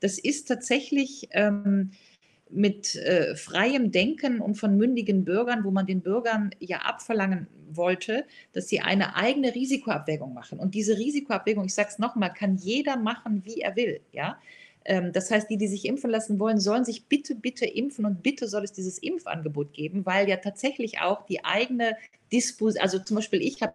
B: das ist tatsächlich ähm, mit äh, freiem Denken und von mündigen Bürgern, wo man den Bürgern ja abverlangen wollte, dass sie eine eigene Risikoabwägung machen. Und diese Risikoabwägung, ich sage es nochmal, kann jeder machen, wie er will, ja. Ähm, das heißt, die, die sich impfen lassen wollen, sollen sich bitte, bitte impfen und bitte soll es dieses Impfangebot geben, weil ja tatsächlich auch die eigene Disposition, also zum Beispiel ich habe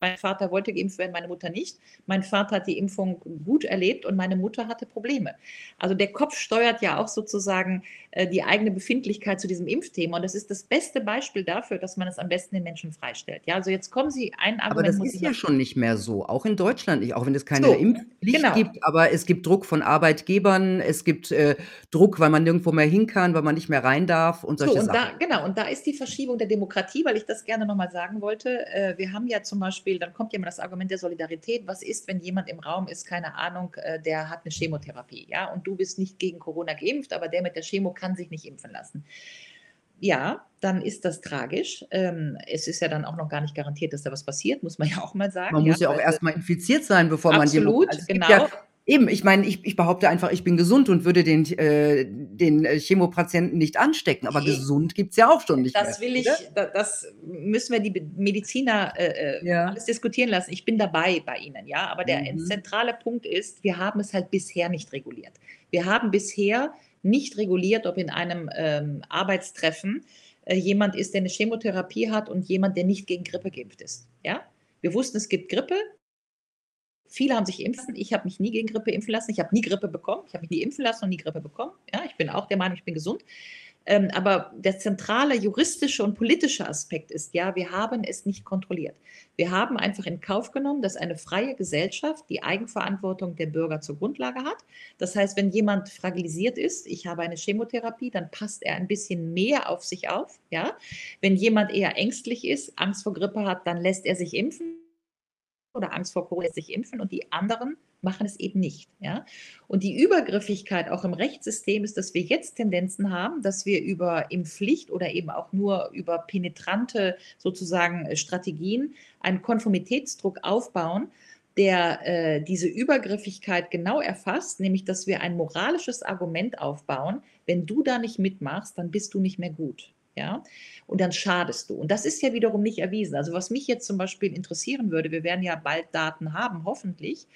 B: mein Vater wollte geimpft werden, meine Mutter nicht. Mein Vater hat die Impfung gut erlebt und meine Mutter hatte Probleme. Also der Kopf steuert ja auch sozusagen äh, die eigene Befindlichkeit zu diesem Impfthema. Und das ist das beste Beispiel dafür, dass man es am besten den Menschen freistellt. Ja, also jetzt kommen Sie ein
A: Argument. Aber das ist ja schon nicht mehr so, auch in Deutschland nicht, auch wenn es keine so, Impfpflicht genau. gibt. Aber es gibt Druck von Arbeitgebern, es gibt äh, Druck, weil man nirgendwo mehr hin kann, weil man nicht mehr rein darf und solche
B: so, und
A: Sachen.
B: Da, genau, und da ist die Verschiebung der Demokratie, weil ich das gerne nochmal sagen wollte. Äh, wir haben ja zum Beispiel Beispiel, dann kommt ja immer das Argument der Solidarität. Was ist, wenn jemand im Raum ist, keine Ahnung, äh, der hat eine Chemotherapie, ja, und du bist nicht gegen Corona geimpft, aber der mit der Chemo kann sich nicht impfen lassen. Ja, dann ist das tragisch. Ähm, es ist ja dann auch noch gar nicht garantiert, dass da was passiert, muss man ja auch mal sagen.
A: Man muss ja auch erstmal infiziert sein, bevor
B: man
A: die
B: Absolut, also genau. Ja
A: Eben, ich meine, ich ich behaupte einfach, ich bin gesund und würde den äh, den, äh, Chemopatienten nicht anstecken, aber gesund gibt es ja auch schon nicht
B: Das mehr, will ich oder? das müssen wir die Mediziner, äh, äh, Ja. alles diskutieren lassen. Ich bin dabei bei Ihnen, ja, aber der Mhm. zentrale Punkt ist, wir haben es halt bisher nicht reguliert. Wir haben bisher nicht reguliert, ob in einem, ähm, Arbeitstreffen, äh, jemand ist, der eine Chemotherapie hat und jemand, der nicht gegen Grippe geimpft ist, ja? Wir wussten, es gibt Grippe, Viele haben sich impfen. Ich habe mich nie gegen Grippe impfen lassen. Ich habe nie Grippe bekommen. Ich habe mich nie impfen lassen und nie Grippe bekommen. Ja, ich bin auch der Meinung, ich bin gesund. Ähm, aber der zentrale juristische und politische Aspekt ist ja, wir haben es nicht kontrolliert. Wir haben einfach in Kauf genommen, dass eine freie Gesellschaft die Eigenverantwortung der Bürger zur Grundlage hat. Das heißt, wenn jemand fragilisiert ist, ich habe eine Chemotherapie, dann passt er ein bisschen mehr auf sich auf. Ja? Wenn jemand eher ängstlich ist, Angst vor Grippe hat, dann lässt er sich impfen oder Angst vor Corona sich impfen und die anderen machen es eben nicht. Ja? Und die Übergriffigkeit auch im Rechtssystem ist, dass wir jetzt Tendenzen haben, dass wir über Impfpflicht oder eben auch nur über penetrante sozusagen äh, Strategien einen Konformitätsdruck aufbauen, der äh, diese Übergriffigkeit genau erfasst, nämlich dass wir ein moralisches Argument aufbauen, wenn du da nicht mitmachst, dann bist du nicht mehr gut ja, und dann schadest du. Und das ist ja wiederum nicht erwiesen. Also was mich jetzt zum Beispiel interessieren würde, wir werden ja bald Daten haben, hoffentlich,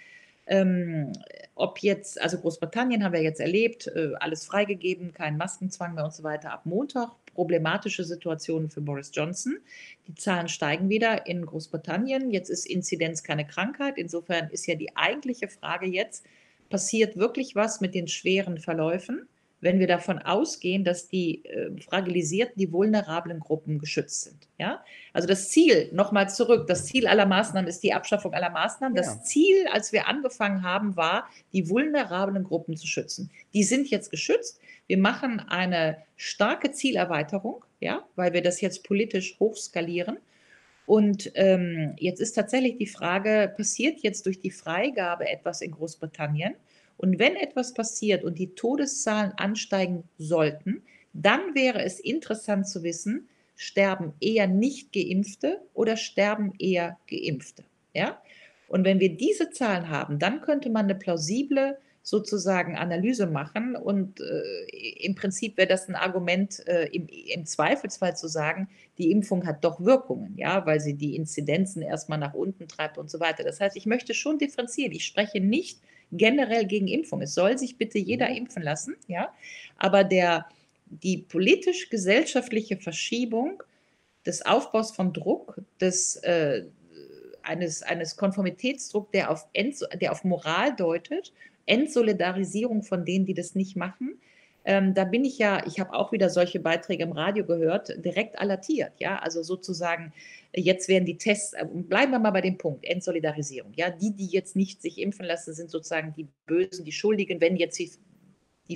B: Ähm, ob jetzt, also Großbritannien haben wir jetzt erlebt, äh, alles freigegeben, kein Maskenzwang mehr und so weiter ab Montag. Problematische Situationen für Boris Johnson. Die Zahlen steigen wieder in Großbritannien. Jetzt ist Inzidenz keine Krankheit. Insofern ist ja die eigentliche Frage jetzt, passiert wirklich was mit den schweren Verläufen? Wenn wir davon ausgehen, dass die äh, fragilisierten, die vulnerablen Gruppen geschützt sind. Ja? Also das Ziel, nochmal zurück, das Ziel aller Maßnahmen ist die Abschaffung aller Maßnahmen. Ja. Das Ziel, als wir angefangen haben, war, die vulnerablen Gruppen zu schützen. Die sind jetzt geschützt. Wir machen eine starke Zielerweiterung, ja, weil wir das jetzt politisch hochskalieren. Und ähm, jetzt ist tatsächlich die Frage, passiert jetzt durch die Freigabe etwas in Großbritannien? Und wenn etwas passiert und die Todeszahlen ansteigen sollten, dann wäre es interessant zu wissen, sterben eher nicht geimpfte oder sterben eher geimpfte. Ja? Und wenn wir diese Zahlen haben, dann könnte man eine plausible sozusagen Analyse machen. Und äh, im Prinzip wäre das ein Argument, äh, im, im, Zweifelsfall zu sagen, die Impfung hat doch Wirkungen, ja, weil sie die Inzidenzen erstmal nach unten treibt und so weiter. Das heißt, ich möchte schon differenzieren. Ich spreche nicht generell gegen Impfung. Es soll sich bitte jeder mhm. impfen lassen, ja. Aber der, die politisch-gesellschaftliche Verschiebung des Aufbaus von Druck, des, äh, eines, eines Konformitätsdruck, der auf, End, der auf Moral deutet, Entsolidarisierung von denen, die das nicht machen, ähm, da bin ich ja, ich habe auch wieder solche Beiträge im Radio gehört, direkt alertiert. Ja, also sozusagen, jetzt werden die Tests, äh, bleiben wir mal bei dem Punkt, Entsolidarisierung. Ja, die, die jetzt nicht sich impfen lassen, sind sozusagen die Bösen, die Schuldigen, wenn jetzt die,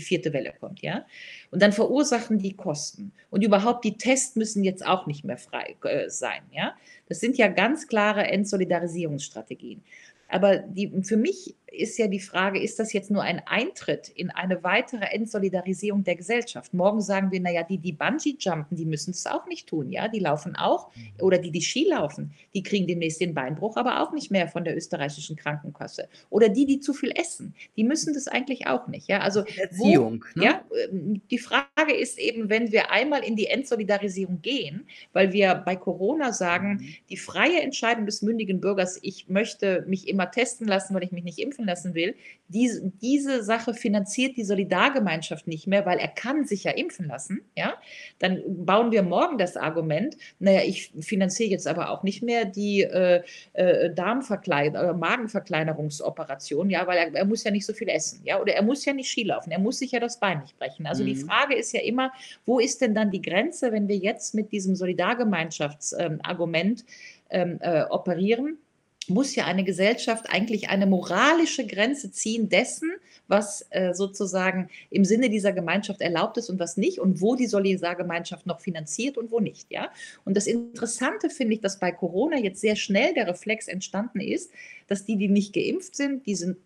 B: vierte Welle kommt. Ja, und dann verursachen die Kosten. Und überhaupt die Tests müssen jetzt auch nicht mehr frei äh, sein. Ja, das sind ja ganz klare Entsolidarisierungsstrategien. Aber die, für mich ist ja die Frage, ist das jetzt nur ein Eintritt in eine weitere Entsolidarisierung der Gesellschaft? Morgen sagen wir, naja, die, die Bungee jumpen, die müssen es auch nicht tun, ja, die laufen auch, mhm. oder die, die Ski laufen, die kriegen demnächst den Beinbruch, aber auch nicht mehr von der österreichischen Krankenkasse. Oder die, die zu viel essen, die müssen das eigentlich auch nicht, ja. Also
A: Erziehung.
B: Wo, ne? Ja, ähm, die Frage ist eben, wenn wir einmal in die Entsolidarisierung gehen, weil wir bei Corona sagen, mhm. die freie Entscheidung des mündigen Bürgers, ich möchte mich immer testen lassen, weil ich mich nicht impfen lassen will, diese, diese Sache finanziert die Solidargemeinschaft nicht mehr, weil er kann sich ja impfen lassen, ja, dann bauen wir morgen das Argument, naja, ich finanziere jetzt aber auch nicht mehr die äh, äh, Darmverkleid äh, Magenverkleinerungsoperation, ja, weil er, er, muss ja nicht so viel essen, ja, oder er muss ja nicht Ski laufen, er muss sich ja das Bein nicht brechen. Also mhm. die Frage ist ja immer, wo ist denn dann die Grenze, wenn wir jetzt mit diesem Solidargemeinschaftsargument ähm, äh, operieren? Muss ja eine Gesellschaft eigentlich eine moralische Grenze ziehen dessen, was äh, sozusagen im Sinne dieser Gemeinschaft erlaubt ist und was nicht und wo die Solidargemeinschaft noch finanziert und wo nicht. Ja? Und das Interessante finde ich, dass bei Corona jetzt sehr schnell der Reflex entstanden ist, dass die, die nicht geimpft sind, die sind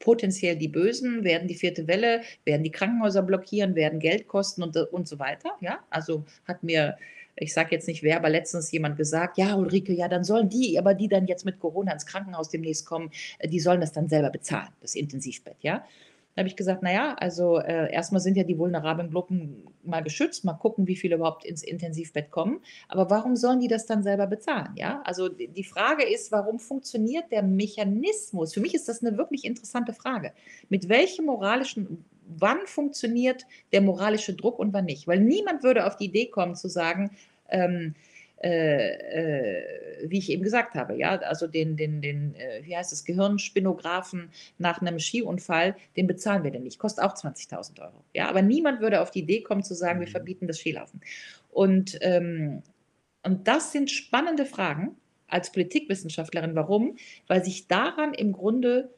B: potenziell die Bösen, werden die vierte Welle, werden die Krankenhäuser blockieren, werden Geld kosten und, und so weiter. Ja? Also hat mir ich sage jetzt nicht wer, aber letztens jemand gesagt, ja, Ulrike, ja, dann sollen die, aber die dann jetzt mit Corona ins Krankenhaus demnächst kommen, äh, die sollen das dann selber bezahlen, das Intensivbett, ja. Da habe ich gesagt, naja, also äh, erstmal sind ja die vulnerablen Gruppen mal geschützt, mal gucken, wie viele überhaupt ins Intensivbett kommen. Aber warum sollen die das dann selber bezahlen? Ja, also die Frage ist, warum funktioniert der Mechanismus? Für mich ist das eine wirklich interessante Frage. Mit welchem moralischen wann funktioniert der moralische Druck und wann nicht. Weil niemand würde auf die Idee kommen zu sagen, ähm, äh, äh, wie ich eben gesagt habe, ja, also den, den, den, äh, wie heißt es, Gehirnspinographen nach einem Skiunfall, den bezahlen wir denn nicht, kostet auch 20.000 Euro. Ja, aber niemand würde auf die Idee kommen zu sagen, wir mhm. verbieten das Skilaufen. Und, ähm, und das sind spannende Fragen als Politikwissenschaftlerin. Warum? Weil sich daran im Grunde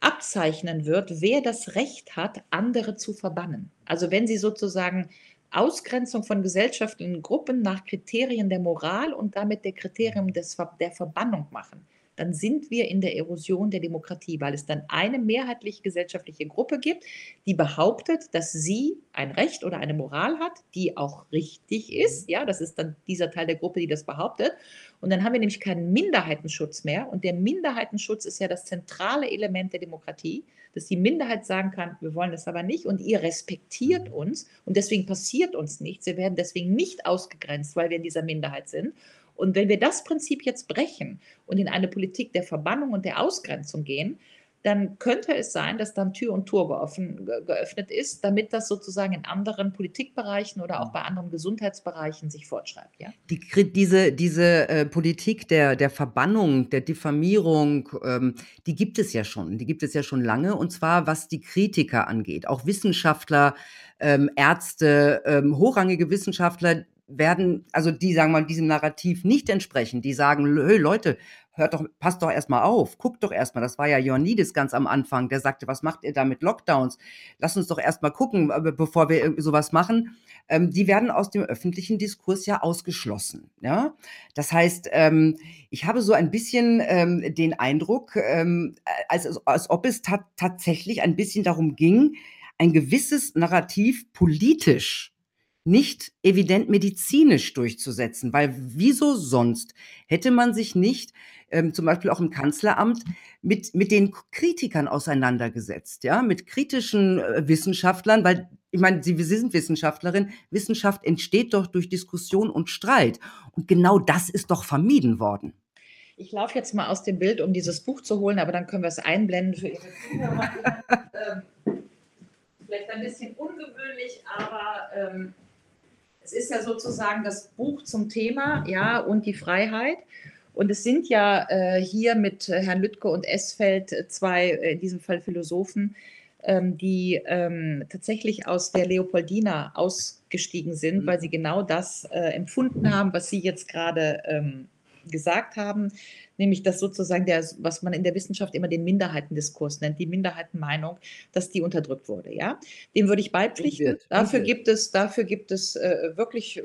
B: abzeichnen wird, wer das Recht hat, andere zu verbannen. Also wenn Sie sozusagen Ausgrenzung von gesellschaftlichen Gruppen nach Kriterien der Moral und damit der Kriterien des, der Verbannung machen dann sind wir in der Erosion der Demokratie, weil es dann eine mehrheitlich gesellschaftliche Gruppe gibt, die behauptet, dass sie ein Recht oder eine Moral hat, die auch richtig ist. Ja, das ist dann dieser Teil der Gruppe, die das behauptet. Und dann haben wir nämlich keinen Minderheitenschutz mehr. Und der Minderheitenschutz ist ja das zentrale Element der Demokratie, dass die Minderheit sagen kann, wir wollen das aber nicht und ihr respektiert uns und deswegen passiert uns nichts. Wir werden deswegen nicht ausgegrenzt, weil wir in dieser Minderheit sind. Und wenn wir das Prinzip jetzt brechen und in eine Politik der Verbannung und der Ausgrenzung gehen, dann könnte es sein, dass dann Tür und Tor geöffnet ist, damit das sozusagen in anderen Politikbereichen oder auch bei anderen Gesundheitsbereichen sich fortschreibt. Ja?
A: Die, diese diese äh, Politik der, der Verbannung, der Diffamierung, ähm, die gibt es ja schon. Die gibt es ja schon lange. Und zwar was die Kritiker angeht. Auch Wissenschaftler, ähm, Ärzte, ähm, hochrangige Wissenschaftler, werden, also die sagen mal, diesem Narrativ nicht entsprechen, die sagen, Leute, hört doch, passt doch erstmal auf, guckt doch erstmal, das war ja Ioannidis ganz am Anfang, der sagte, was macht ihr da mit Lockdowns? Lass uns doch erstmal gucken, äh, bevor wir sowas machen. Ähm, die werden aus dem öffentlichen Diskurs ja ausgeschlossen. Ja? Das heißt, ähm, ich habe so ein bisschen ähm, den Eindruck, ähm, als, als ob es ta tatsächlich ein bisschen darum ging, ein gewisses Narrativ politisch nicht evident medizinisch durchzusetzen, weil wieso sonst hätte man sich nicht ähm, zum Beispiel auch im Kanzleramt mit, mit den Kritikern auseinandergesetzt, ja, mit kritischen äh, Wissenschaftlern, weil ich meine, Sie, Sie sind Wissenschaftlerin, Wissenschaft entsteht doch durch Diskussion und Streit. Und genau das ist doch vermieden worden.
B: Ich laufe jetzt mal aus dem Bild, um dieses Buch zu holen, aber dann können wir es einblenden für Ihre Zuhörer. ähm, vielleicht ein bisschen ungewöhnlich, aber ähm, es ist ja sozusagen das Buch zum Thema, ja, und die Freiheit. Und es sind ja äh, hier mit Herrn Lüttke und Esfeld äh, zwei, äh, in diesem Fall Philosophen, ähm, die ähm, tatsächlich aus der Leopoldina ausgestiegen sind, mhm. weil sie genau das äh, empfunden haben, was Sie jetzt gerade ähm, gesagt haben, nämlich dass sozusagen der, was man in der Wissenschaft immer den Minderheitendiskurs nennt, die Minderheitenmeinung, dass die unterdrückt wurde. Ja, dem würde ich beipflichten. Wird, dafür gibt es, dafür gibt es äh, wirklich äh,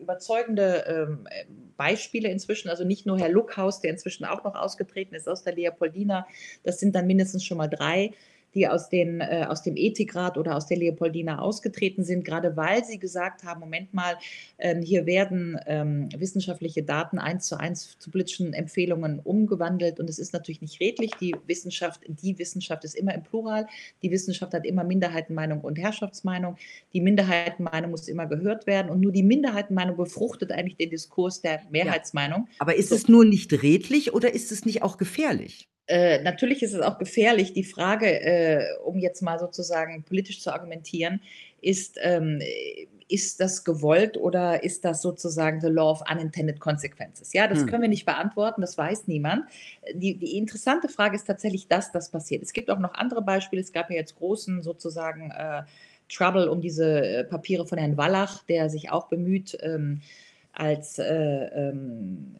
B: überzeugende ähm, Beispiele inzwischen. Also nicht nur Herr Luckhaus, der inzwischen auch noch ausgetreten ist aus der Leopoldina. Das sind dann mindestens schon mal drei die aus, den, äh, aus dem Ethikrat oder aus der Leopoldina ausgetreten sind, gerade weil sie gesagt haben, Moment mal, ähm, hier werden ähm, wissenschaftliche Daten eins zu eins zu politischen Empfehlungen umgewandelt und es ist natürlich nicht redlich. Die Wissenschaft, die Wissenschaft ist immer im Plural. Die Wissenschaft hat immer Minderheitenmeinung und Herrschaftsmeinung. Die Minderheitenmeinung muss immer gehört werden und nur die Minderheitenmeinung befruchtet eigentlich den Diskurs der Mehrheitsmeinung.
A: Ja, aber ist es nur nicht redlich oder ist es nicht auch gefährlich?
B: Äh, natürlich ist es auch gefährlich. Die Frage, äh, um jetzt mal sozusagen politisch zu argumentieren, ist, ähm, ist das gewollt oder ist das sozusagen the law of unintended consequences? Ja, das hm. können wir nicht beantworten, das weiß niemand. Die, die, interessante Frage ist tatsächlich, dass das passiert. Es gibt auch noch andere Beispiele. Es gab ja jetzt großen sozusagen äh, Trouble um diese äh, Papiere von Herrn Wallach, der sich auch bemüht, ähm, als äh, ähm,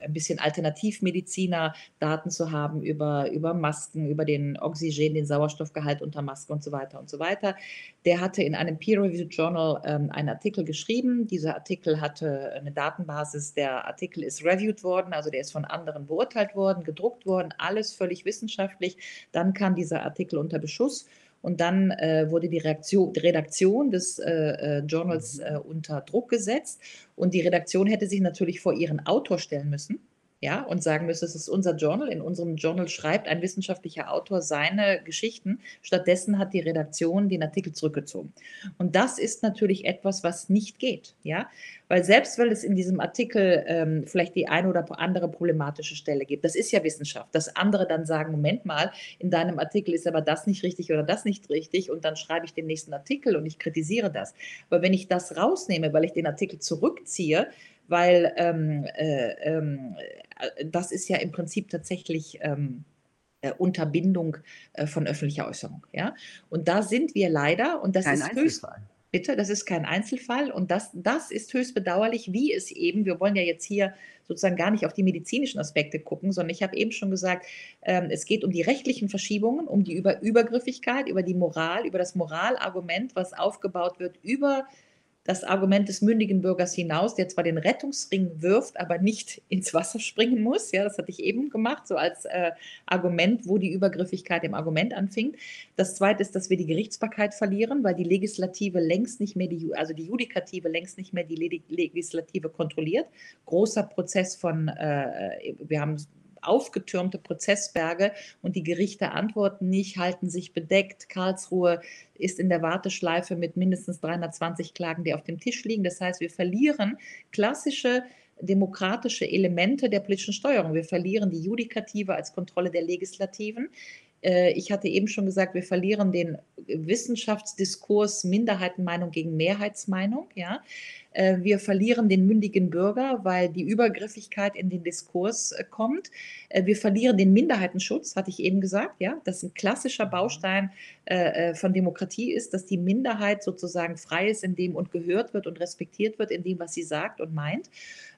B: ein bisschen Alternativmediziner Daten zu haben über, über Masken, über den Oxygen, den Sauerstoffgehalt unter Maske und so weiter und so weiter. Der hatte in einem Peer-Reviewed Journal ähm, einen Artikel geschrieben. Dieser Artikel hatte eine Datenbasis. Der Artikel ist reviewed worden, also der ist von anderen beurteilt worden, gedruckt worden, alles völlig wissenschaftlich. Dann kam dieser Artikel unter Beschuss und dann äh, wurde die, Reaktion, die Redaktion des äh, äh, Journals mhm. äh, unter Druck gesetzt. Und die Redaktion hätte sich natürlich vor ihren Autor stellen müssen ja, und sagen müsste, es ist unser Journal. In unserem Journal schreibt ein wissenschaftlicher Autor seine Geschichten. Stattdessen hat die Redaktion den Artikel zurückgezogen. Und das ist natürlich etwas, was nicht geht, ja, weil selbst weil es in diesem Artikel ähm, vielleicht die eine oder andere problematische Stelle gibt, das ist ja Wissenschaft, dass andere dann sagen, Moment mal, in deinem Artikel ist aber das nicht richtig oder das nicht richtig und dann schreibe ich den nächsten Artikel und ich kritisiere das. Aber wenn ich das rausnehme, weil ich den Artikel zurückziehe, weil ähm, äh, ähm, äh, das ist ja im Prinzip tatsächlich ähm, äh, Unterbindung äh, von öffentlicher Äußerung. Ja? Und da sind wir leider, und das kein ist höchst. Bitte, das ist kein Einzelfall und das, das ist höchst bedauerlich, wie es eben, wir wollen ja jetzt hier sozusagen gar nicht auf die medizinischen Aspekte gucken, sondern ich habe eben schon gesagt, ähm, es geht um die rechtlichen Verschiebungen, um die über Übergriffigkeit, über die Moral, über das Moralargument, was aufgebaut wird über das Argument des mündigen Bürgers hinaus, der zwar den Rettungsring wirft, aber nicht ins Wasser springen muss. Ja, das hatte ich eben gemacht, so als äh, Argument, wo die Übergriffigkeit im Argument anfing. Das zweite ist, dass wir die Gerichtsbarkeit verlieren, weil die Legislative längst nicht mehr die, also die Judikative längst nicht mehr die Legislative kontrolliert. Großer Prozess von, äh, wir haben aufgetürmte Prozessberge und die Gerichte antworten nicht, halten sich bedeckt. Karlsruhe ist in der Warteschleife mit mindestens 320 Klagen, die auf dem Tisch liegen. Das heißt, wir verlieren klassische demokratische Elemente der politischen Steuerung. Wir verlieren die Judikative als Kontrolle der Legislativen. Äh, ich hatte eben schon gesagt, wir verlieren den Wissenschaftsdiskurs Minderheitenmeinung gegen Mehrheitsmeinung. Ja? Äh, wir verlieren den mündigen Bürger, weil die Übergriffigkeit in den Diskurs äh, kommt. Wir verlieren den Minderheitenschutz, hatte ich eben gesagt. Ja? Das ein klassischer mhm. Baustein von Demokratie ist, dass die Minderheit sozusagen frei ist in dem und gehört wird und respektiert wird in dem, was sie sagt und meint.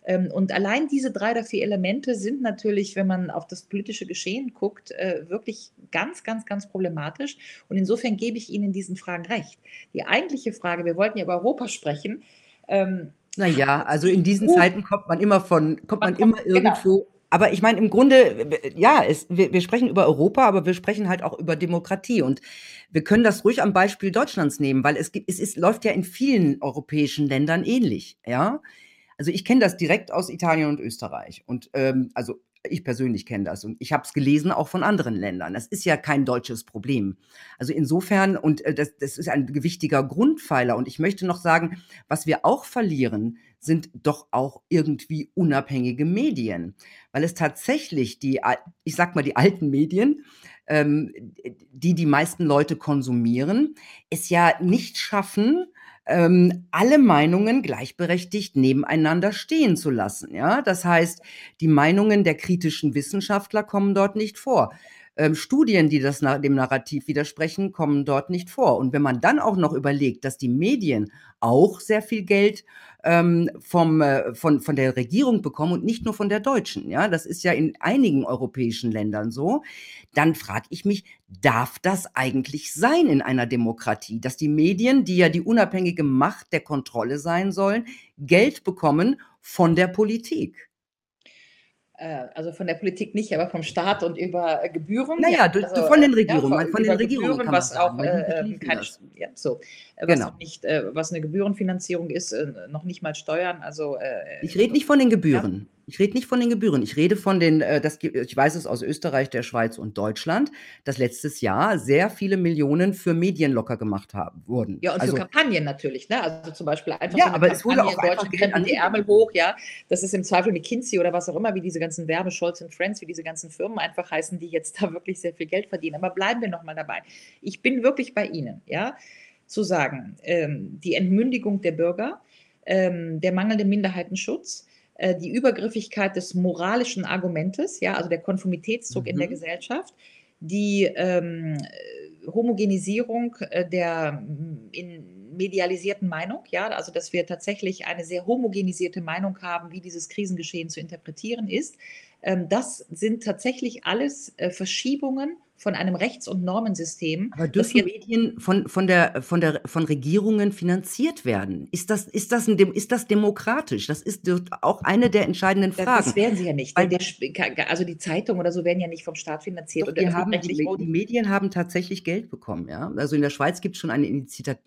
B: Ähm, und allein diese drei oder vier Elemente sind natürlich, wenn man auf das politische Geschehen guckt, äh, wirklich ganz, ganz, ganz problematisch. Und insofern gebe ich Ihnen in diesen Fragen recht. Die eigentliche Frage, wir wollten ja über Europa sprechen.
A: Ähm, naja, also in diesen uh, Zeiten kommt man immer von, kommt man, man kommt, immer irgendwo. Genau. Aber ich meine, im Grunde, ja, es, wir, wir sprechen über Europa, aber wir sprechen halt auch über Demokratie. Und wir können das ruhig am Beispiel Deutschlands nehmen, weil es, gibt, es ist, läuft ja in vielen europäischen Ländern ähnlich. Ja, also ich kenne das direkt aus Italien und Österreich. Und ähm, also ich persönlich kenne das und ich habe es gelesen auch von anderen Ländern. Das ist ja kein deutsches Problem. Also insofern, und äh, das, das ist ein gewichtiger Grundpfeiler. Und ich möchte noch sagen, was wir auch verlieren, sind doch auch irgendwie unabhängige Medien. Weil es tatsächlich die, ich sag mal, die alten Medien, ähm, die die meisten Leute konsumieren, es ja nicht schaffen, ähm, alle Meinungen gleichberechtigt nebeneinander stehen zu lassen. Ja, das heißt, die Meinungen der kritischen Wissenschaftler kommen dort nicht vor. Ähm, Studien, die das dem Narrativ widersprechen, kommen dort nicht vor. Und wenn man dann auch noch überlegt, dass die Medien auch sehr viel Geld ähm, vom, äh, von, von der Regierung bekommen und nicht nur von der deutschen, ja, das ist ja in einigen europäischen Ländern so, dann frage ich mich, darf das eigentlich sein in einer Demokratie, dass die Medien, die ja die unabhängige Macht der Kontrolle sein sollen, Geld bekommen von der Politik?
B: Äh, also von der Politik nicht, aber vom Staat und über Gebühren.
A: Naja, ja, also, von den Regierungen. Ja, von, von den Regierungen,
B: Gebühren, was auch äh, kein, ja, so, was genau. nicht, äh, was eine Gebührenfinanzierung ist, äh, noch nicht mal Steuern. Also
A: äh, ich rede nicht von den Gebühren. Ich rede nicht von den Gebühren. Ich rede von den, äh, das, ich weiß es aus Österreich, der Schweiz und Deutschland, dass letztes Jahr sehr viele Millionen für Medien locker gemacht haben, wurden.
B: Ja, und also, für Kampagnen natürlich. Ne? Also zum Beispiel einfach
A: ja, so aber Kampagne es wurde auch in
B: Deutschland krempeln die Ärmel hoch. Ja, das ist im Zweifel McKinsey oder was auch immer, wie diese ganzen Werbe, Scholz Friends, wie diese ganzen Firmen einfach heißen, die jetzt da wirklich sehr viel Geld verdienen. Aber bleiben wir nochmal dabei. Ich bin wirklich bei Ihnen, ja, zu sagen, ähm, die Entmündigung der Bürger, ähm, der mangelnde Minderheitenschutz, äh, die Übergriffigkeit des moralischen Argumentes, ja, also der Konformitätsdruck mhm. in der mhm. Gesellschaft, die ähm, Homogenisierung äh, der mm, in medialisierten Meinung, ja, also dass wir tatsächlich eine sehr homogenisierte Meinung haben, wie dieses Krisengeschehen zu interpretieren ist. Ähm, das sind tatsächlich alles äh, Verschiebungen von einem Rechts- und Normensystem.
A: Aber dürfen Medien von, von, der, von, der, von Regierungen finanziert werden? Ist das, ist, das ein, ist das demokratisch? Das ist auch eine der entscheidenden Fragen.
B: Das werden sie ja nicht. Der, also die Zeitungen oder so werden ja nicht vom Staat finanziert.
A: Doch, die, haben, die, die, Medien haben tatsächlich Geld bekommen. Ja? Also in der Schweiz gibt es schon eine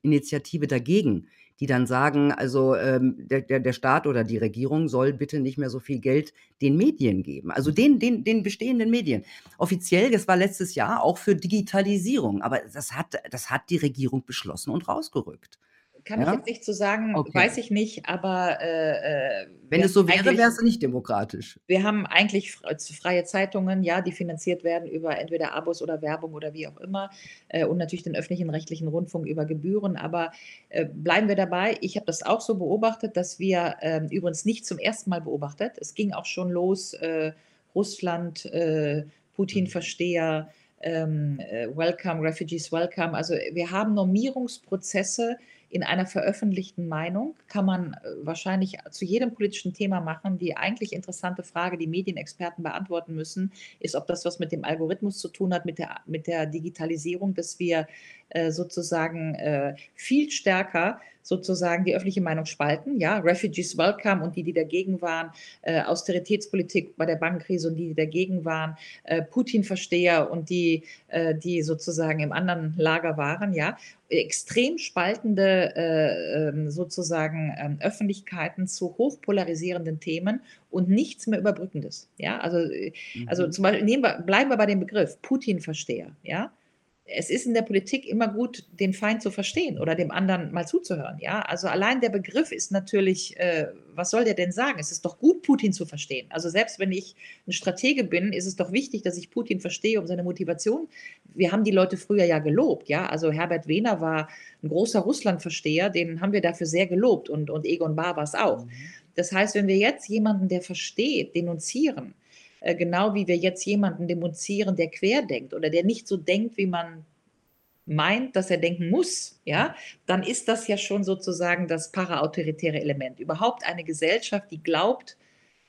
A: Initiative dagegen die dann sagen, also ähm, der, der, der Staat oder die Regierung soll bitte nicht mehr so viel Geld den Medien geben, also den, den, den bestehenden Medien. Offiziell, das war letztes Jahr auch für Digitalisierung, aber das hat, das hat die Regierung beschlossen und rausgerückt.
B: Kann ja? ich jetzt nicht zu so sagen, okay. weiß ich nicht, aber
A: äh, äh wenn es so wäre, wäre es nicht demokratisch.
B: Wir haben eigentlich freie Zeitungen, ja, die finanziert werden über entweder Abos oder Werbung oder wie auch immer äh, und natürlich den öffentlichen rechtlichen Rundfunk über Gebühren. Aber äh, bleiben wir dabei. Ich habe das auch so beobachtet, dass wir ähm, übrigens nicht zum ersten Mal beobachtet. Es ging auch schon los, äh, Russland, äh, Putin-Versteher. Ähm, welcome, Refugees Welcome. Also wir haben Normierungsprozesse, in einer veröffentlichten Meinung kann man äh, wahrscheinlich zu jedem politischen Thema machen. Die eigentlich interessante Frage, die Medienexperten beantworten müssen, ist, ob das was mit dem Algorithmus zu tun hat, mit der, mit der Digitalisierung, dass wir äh, sozusagen äh, viel stärker sozusagen die öffentliche Meinung spalten. Ja, Refugees Welcome und die, die dagegen waren, äh, Austeritätspolitik bei der Bankenkrise und die, die dagegen waren, äh, Putin-Versteher und die, äh, die sozusagen im anderen Lager waren. Ja, extrem spaltende äh, ähm, sozusagen ähm, Öffentlichkeiten zu hochpolarisierenden Themen und nichts mehr Überbrückendes. Ja, also, äh, also mhm. also zum Beispiel nehmen wir, bleiben wir bei dem Begriff Putin-Versteher. Ja, es ist in der Politik immer gut, den Feind zu verstehen oder dem anderen mal zuzuhören. Ja, also allein der Begriff ist natürlich, äh, was soll der denn sagen? Es ist doch gut, Putin zu verstehen. Also selbst wenn ich ein Stratege bin, ist es doch wichtig, dass ich Putin verstehe um seine Motivation. Wir haben die Leute früher ja gelobt. Ja, also Herbert Wehner war ein großer Russlandversteher, den haben wir dafür sehr gelobt und, und Egon es auch. Mhm. Das heißt, wenn wir jetzt jemanden, der versteht, denunzieren, genau wie wir jetzt jemanden demonstrieren, der querdenkt oder der nicht so denkt, wie man meint, dass er denken muss, ja, dann ist das ja schon sozusagen das paraautoritäre Element. Überhaupt eine Gesellschaft, die glaubt,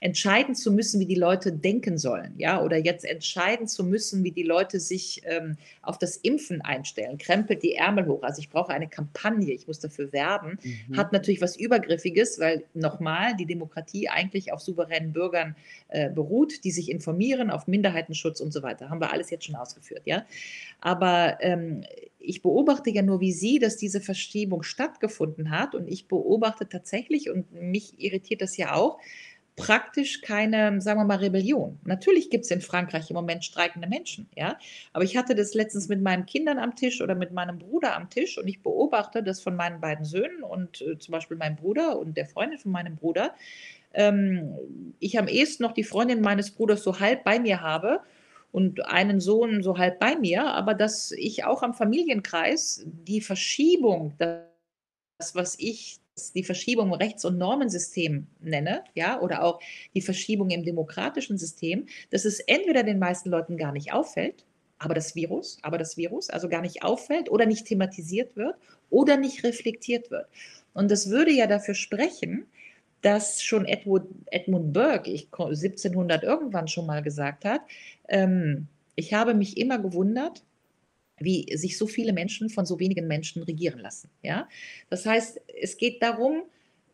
B: entscheiden zu müssen, wie die Leute denken sollen, ja, oder jetzt entscheiden zu müssen, wie die Leute sich ähm, auf das Impfen einstellen, krempelt die Ärmel hoch. Also ich brauche eine Kampagne, ich muss dafür werben, mhm. hat natürlich was Übergriffiges, weil nochmal die Demokratie eigentlich auf souveränen Bürgern äh, beruht, die sich informieren, auf Minderheitenschutz und so weiter. Haben wir alles jetzt schon ausgeführt, ja. Aber ähm, ich beobachte ja nur wie Sie, dass diese Verschiebung stattgefunden hat und ich beobachte tatsächlich und mich irritiert das ja auch, praktisch keine, sagen wir mal, Rebellion. Natürlich gibt es in Frankreich im Moment streikende Menschen, ja. Aber ich hatte das letztens mit meinen Kindern am Tisch oder mit meinem Bruder am Tisch und ich beobachte das von meinen beiden Söhnen und äh, zum Beispiel meinem Bruder und der Freundin von meinem Bruder. Ähm, ich am ehesten noch die Freundin meines Bruders so halb bei mir habe und einen Sohn so halb bei mir, aber dass ich auch am Familienkreis die Verschiebung, das, was ich die Verschiebung im Rechts- und Normensystem nenne, ja, oder auch die Verschiebung im demokratischen System, dass es entweder den meisten Leuten gar nicht auffällt, aber das Virus, aber das Virus also gar nicht auffällt oder nicht thematisiert wird oder nicht reflektiert wird. Und das würde ja dafür sprechen, dass schon Edward, Edmund Burke, ich 1700 irgendwann schon mal gesagt hat, ähm, ich habe mich immer gewundert, wie sich so viele Menschen von so wenigen Menschen regieren lassen. Ja? Das heißt, es geht darum,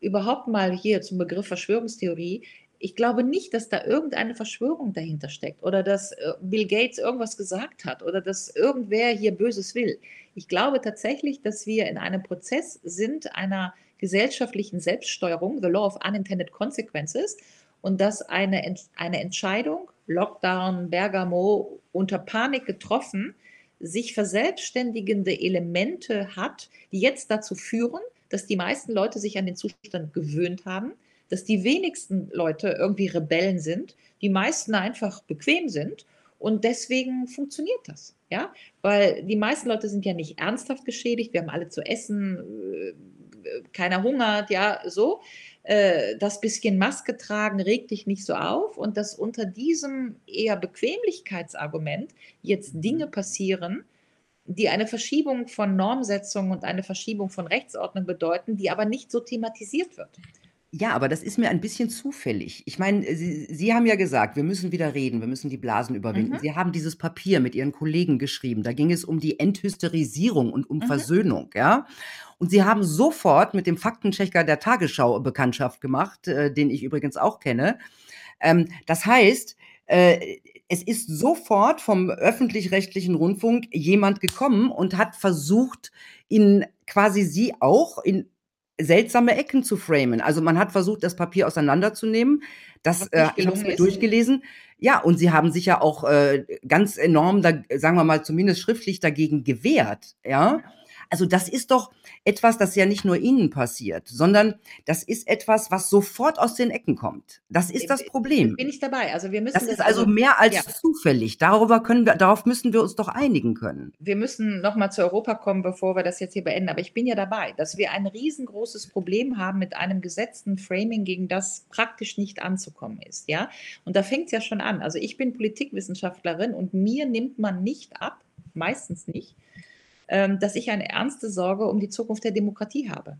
B: überhaupt mal hier zum Begriff Verschwörungstheorie, ich glaube nicht, dass da irgendeine Verschwörung dahinter steckt oder dass äh, Bill Gates irgendwas gesagt hat oder dass irgendwer hier Böses will. Ich glaube tatsächlich, dass wir in einem Prozess sind einer gesellschaftlichen Selbststeuerung, the law of unintended consequences, und dass eine, eine Entscheidung, Lockdown, Bergamo, unter Panik getroffen, sich verselbstständigende Elemente hat, die jetzt dazu führen, dass die meisten Leute sich an den Zustand gewöhnt haben, dass die wenigsten Leute irgendwie Rebellen sind, die meisten einfach bequem sind und deswegen funktioniert das. Ja, weil die meisten Leute sind ja nicht ernsthaft geschädigt, wir haben alle zu essen, äh, keiner hungert, ja, so. Äh, das bisschen Maske tragen regt dich nicht so auf und dass unter diesem eher Bequemlichkeitsargument jetzt Dinge passieren, die eine Verschiebung von Normsetzung und eine Verschiebung von Rechtsordnung bedeuten, die aber nicht so thematisiert wird.
A: Ja, aber das ist mir ein bisschen zufällig. Ich meine, Sie, Sie haben ja gesagt, wir müssen wieder reden, wir müssen die Blasen überwinden. Mhm. Sie haben dieses Papier mit Ihren Kollegen geschrieben. Da ging es um die Enthysterisierung und um mhm. Versöhnung, ja. Und Sie haben sofort mit dem Faktenchecker der Tagesschau Bekanntschaft gemacht, äh, den ich übrigens auch kenne. Ähm, das heißt, äh, es ist sofort vom öffentlich-rechtlichen Rundfunk jemand gekommen und hat versucht, in quasi Sie auch in seltsame Ecken zu framen. Also man hat versucht, das Papier auseinanderzunehmen. Das äh, ich habe es durchgelesen. Ja, und sie haben sich ja auch äh, ganz enorm, da, sagen wir mal, zumindest schriftlich dagegen gewehrt. Ja. Also das ist doch etwas, das ja nicht nur Ihnen passiert, sondern das ist etwas, was sofort aus den Ecken kommt. Das ist das Problem.
B: Bin ich dabei. Also wir müssen
A: das, das ist also, also mehr als ja. zufällig. Darüber können wir, darauf müssen wir uns doch einigen können.
B: Wir müssen noch mal zu Europa kommen, bevor wir das jetzt hier beenden. Aber ich bin ja dabei, dass wir ein riesengroßes Problem haben mit einem gesetzten Framing, gegen das praktisch nicht anzukommen ist. Ja, und da fängt es ja schon an. Also ich bin Politikwissenschaftlerin und mir nimmt man nicht ab, meistens nicht, dass ich eine ernste Sorge um die Zukunft der Demokratie habe.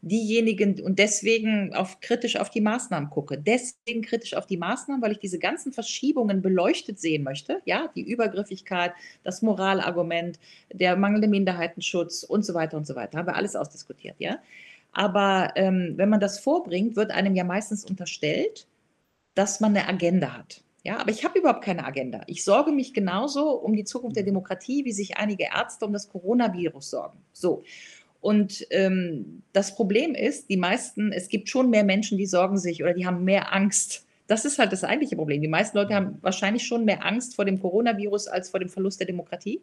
B: Diejenigen und deswegen auf, kritisch auf die Maßnahmen gucke. Deswegen kritisch auf die Maßnahmen, weil ich diese ganzen Verschiebungen beleuchtet sehen möchte. Ja, die Übergriffigkeit, das Moralargument, der mangelnde Minderheitenschutz und so weiter und so weiter. Haben wir alles ausdiskutiert, ja. Aber ähm, wenn man das vorbringt, wird einem ja meistens unterstellt, dass man eine Agenda hat. Ja, aber ich habe überhaupt keine Agenda. Ich sorge mich genauso um die Zukunft der Demokratie, wie sich einige Ärzte um das Coronavirus sorgen. So. Und ähm, das Problem ist, die meisten, es gibt schon mehr Menschen, die sorgen sich oder die haben mehr Angst. Das ist halt das eigentliche Problem. Die meisten Leute haben wahrscheinlich schon mehr Angst vor dem Coronavirus als vor dem Verlust der Demokratie.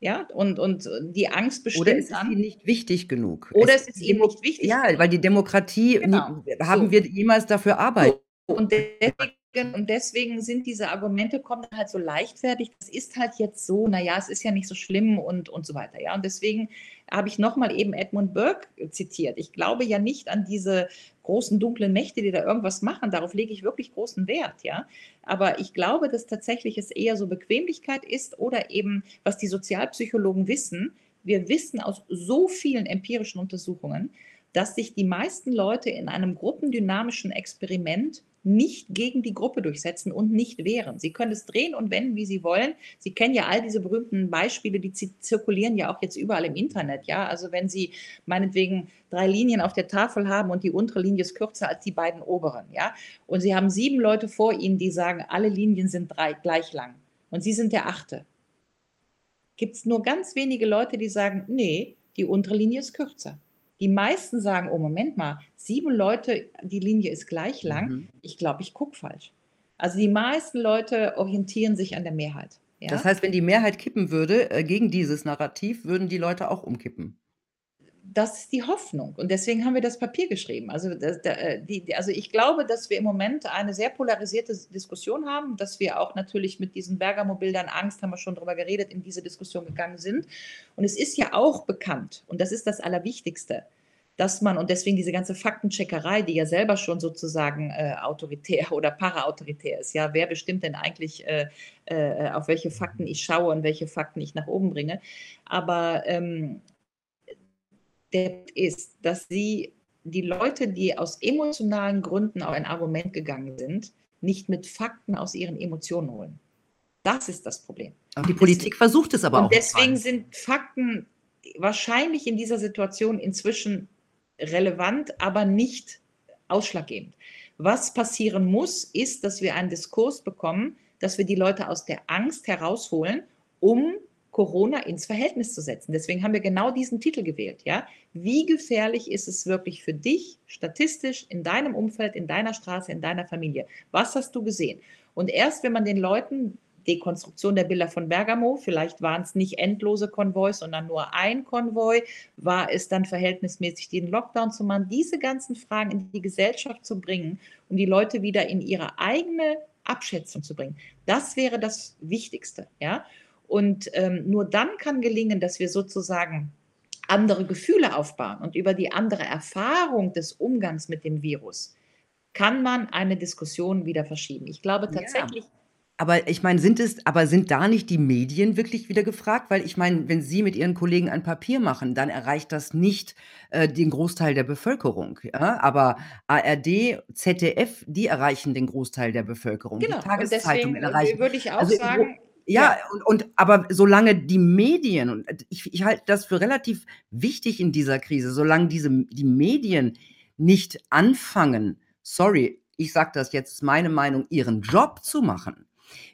B: Ja, und, und die Angst bestimmt
A: Oder ist
B: dann.
A: ihnen nicht wichtig genug.
B: Oder
A: Es
B: es ist ihnen nicht wichtig
A: ja, weil die Demokratie
B: Genau,
A: nie haben
B: so.
A: wir jemals dafür arbeiten
B: Und deswegen, und deswegen sind diese Argumente, kommen halt so leichtfertig. Das ist halt jetzt so, naja, es ist ja nicht so schlimm und, und so weiter. Ja, und deswegen habe ich nochmal eben Edmund Burke zitiert. Ich glaube ja nicht an diese großen dunklen Mächte, die da irgendwas machen. Darauf lege ich wirklich großen Wert, ja. Aber ich glaube, dass tatsächlich es eher so Bequemlichkeit ist oder eben, was die Sozialpsychologen wissen. Wir wissen aus so vielen empirischen Untersuchungen, dass sich die meisten Leute in einem gruppendynamischen Experiment nicht gegen die Gruppe durchsetzen und nicht wehren. Sie können es drehen und wenden, wie sie wollen. Sie kennen ja all diese berühmten Beispiele, die zirkulieren ja auch jetzt überall im Internet. Ja, also wenn Sie meinetwegen drei Linien auf der Tafel haben und die untere Linie ist kürzer als die beiden oberen, ja, und Sie haben sieben Leute vor Ihnen, die sagen, alle Linien sind drei, gleich lang und Sie sind der achte. Gibt es nur ganz wenige Leute, die sagen, nee, die untere Linie ist kürzer. Die meisten sagen, oh Moment mal, sieben Leute, die Linie ist gleich lang.
A: Mhm.
B: Ich glaube, ich gucke falsch. Also die meisten Leute orientieren sich an der Mehrheit. Ja?
A: Das heißt, wenn die Mehrheit kippen würde, äh, gegen dieses Narrativ, würden die Leute auch umkippen.
B: Das ist die Hoffnung. Und deswegen haben wir das Papier geschrieben. Also, das, da, äh, die, also ich glaube, dass wir im Moment eine sehr polarisierte Diskussion haben, dass wir auch natürlich mit diesen Bergamo-Bildern Angst, haben wir schon drüber geredet, in diese Diskussion gegangen sind. Und es ist ja auch bekannt, und das ist das Allerwichtigste, dass man, und deswegen diese ganze Faktencheckerei, die ja selber schon sozusagen äh, autoritär oder paraautoritär ist, ja, wer bestimmt denn eigentlich, äh, äh, auf welche Fakten ich schaue und welche Fakten ich nach oben bringe. Aber ähm, der ist, dass sie die Leute, die aus emotionalen Gründen auf ein Argument gegangen sind, nicht mit Fakten aus ihren Emotionen holen. Das ist das Problem.
A: Und die Politik versucht es aber
B: Und
A: auch.
B: deswegen sind Fakten wahrscheinlich in dieser Situation inzwischen relevant, aber nicht ausschlaggebend. Was passieren muss, ist, dass wir einen Diskurs bekommen, dass wir die Leute aus der Angst herausholen, um Corona ins Verhältnis zu setzen. Deswegen haben wir genau diesen Titel gewählt. Ja? Wie gefährlich ist es wirklich für dich, statistisch, in deinem Umfeld, in deiner Straße, in deiner Familie? Was hast du gesehen? Und erst wenn man den Leuten Dekonstruktion der Bilder von Bergamo, vielleicht waren es nicht endlose Konvois, sondern nur ein Konvoi, war es dann verhältnismäßig, den Lockdown zu machen, diese ganzen Fragen in die Gesellschaft zu bringen und die Leute wieder in ihre eigene Abschätzung zu bringen. Das wäre das Wichtigste, ja. Und ähm, nur dann kann gelingen, dass wir sozusagen andere Gefühle aufbauen und über die andere Erfahrung des Umgangs mit dem Virus kann man eine Diskussion wieder verschieben. Ich glaube
A: Ja.
B: tatsächlich,
A: Aber ich meine, sind es, aber sind da nicht die Medien wirklich wieder gefragt? Weil ich meine, wenn Sie mit Ihren Kollegen ein Papier machen, dann erreicht das nicht äh, den Großteil der Bevölkerung. Ja? Aber ARD, ZDF, die erreichen den Großteil der Bevölkerung.
B: genau.
A: Die
B: Und
A: Tageszeitungen
B: deswegen
A: erreichen.
B: äh, würde ich auch
A: Also,
B: sagen,
A: ja,
B: ja,
A: und, und aber solange die Medien, und ich, ich halte das für relativ wichtig in dieser Krise, solange diese, die Medien nicht anfangen, sorry, ich sage das jetzt, ist meine Meinung, ihren Job zu machen,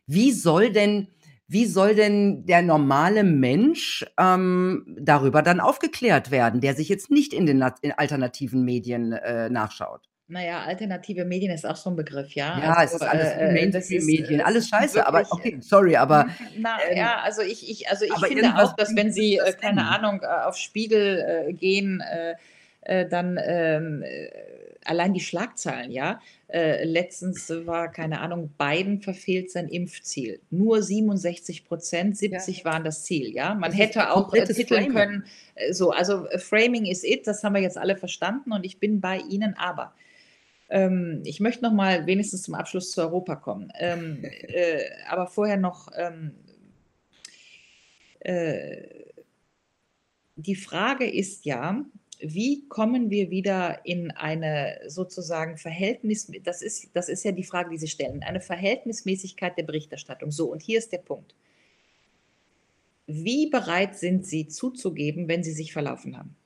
A: wie soll denn, wie soll denn der normale Mensch ähm, darüber dann aufgeklärt werden, der sich jetzt nicht in den alternativen Medien äh, nachschaut?
B: Naja, alternative Medien ist auch so ein Begriff, ja.
A: Ja, es
B: Also,
A: ist alles
B: äh, äh,
A: Mainstream-Medien,
B: äh,
A: alles
B: es
A: scheiße, aber
B: wirklich,
A: okay, sorry, aber
B: Na
A: ähm,
B: ja, also ich, ich, also ich
A: aber
B: finde auch, dass wenn
A: es
B: Sie, äh,
A: das
B: keine
A: denn?
B: Ahnung, äh, auf Spiegel äh, gehen, äh, äh, dann ähm, äh, allein die Schlagzeilen, ja. Äh, letztens war, keine Ahnung, Biden verfehlt sein Impfziel. Nur 67 Prozent,
A: ja,
B: 70 waren das Ziel, ja. Man
A: das
B: hätte auch äh, titeln
A: Framing.
B: können, äh, so, also äh, Framing is it, das haben wir jetzt alle verstanden und ich bin bei Ihnen, aber ähm, ich möchte noch mal wenigstens zum Abschluss zu Europa kommen. Ähm, äh, aber vorher noch ähm, äh, die Frage ist ja, wie kommen wir wieder in eine sozusagen Verhältnis, das ist, das ist ja die Frage, die Sie stellen, eine Verhältnismäßigkeit der Berichterstattung. So, und hier ist der Punkt. Wie bereit sind Sie zuzugeben, wenn Sie sich verlaufen haben?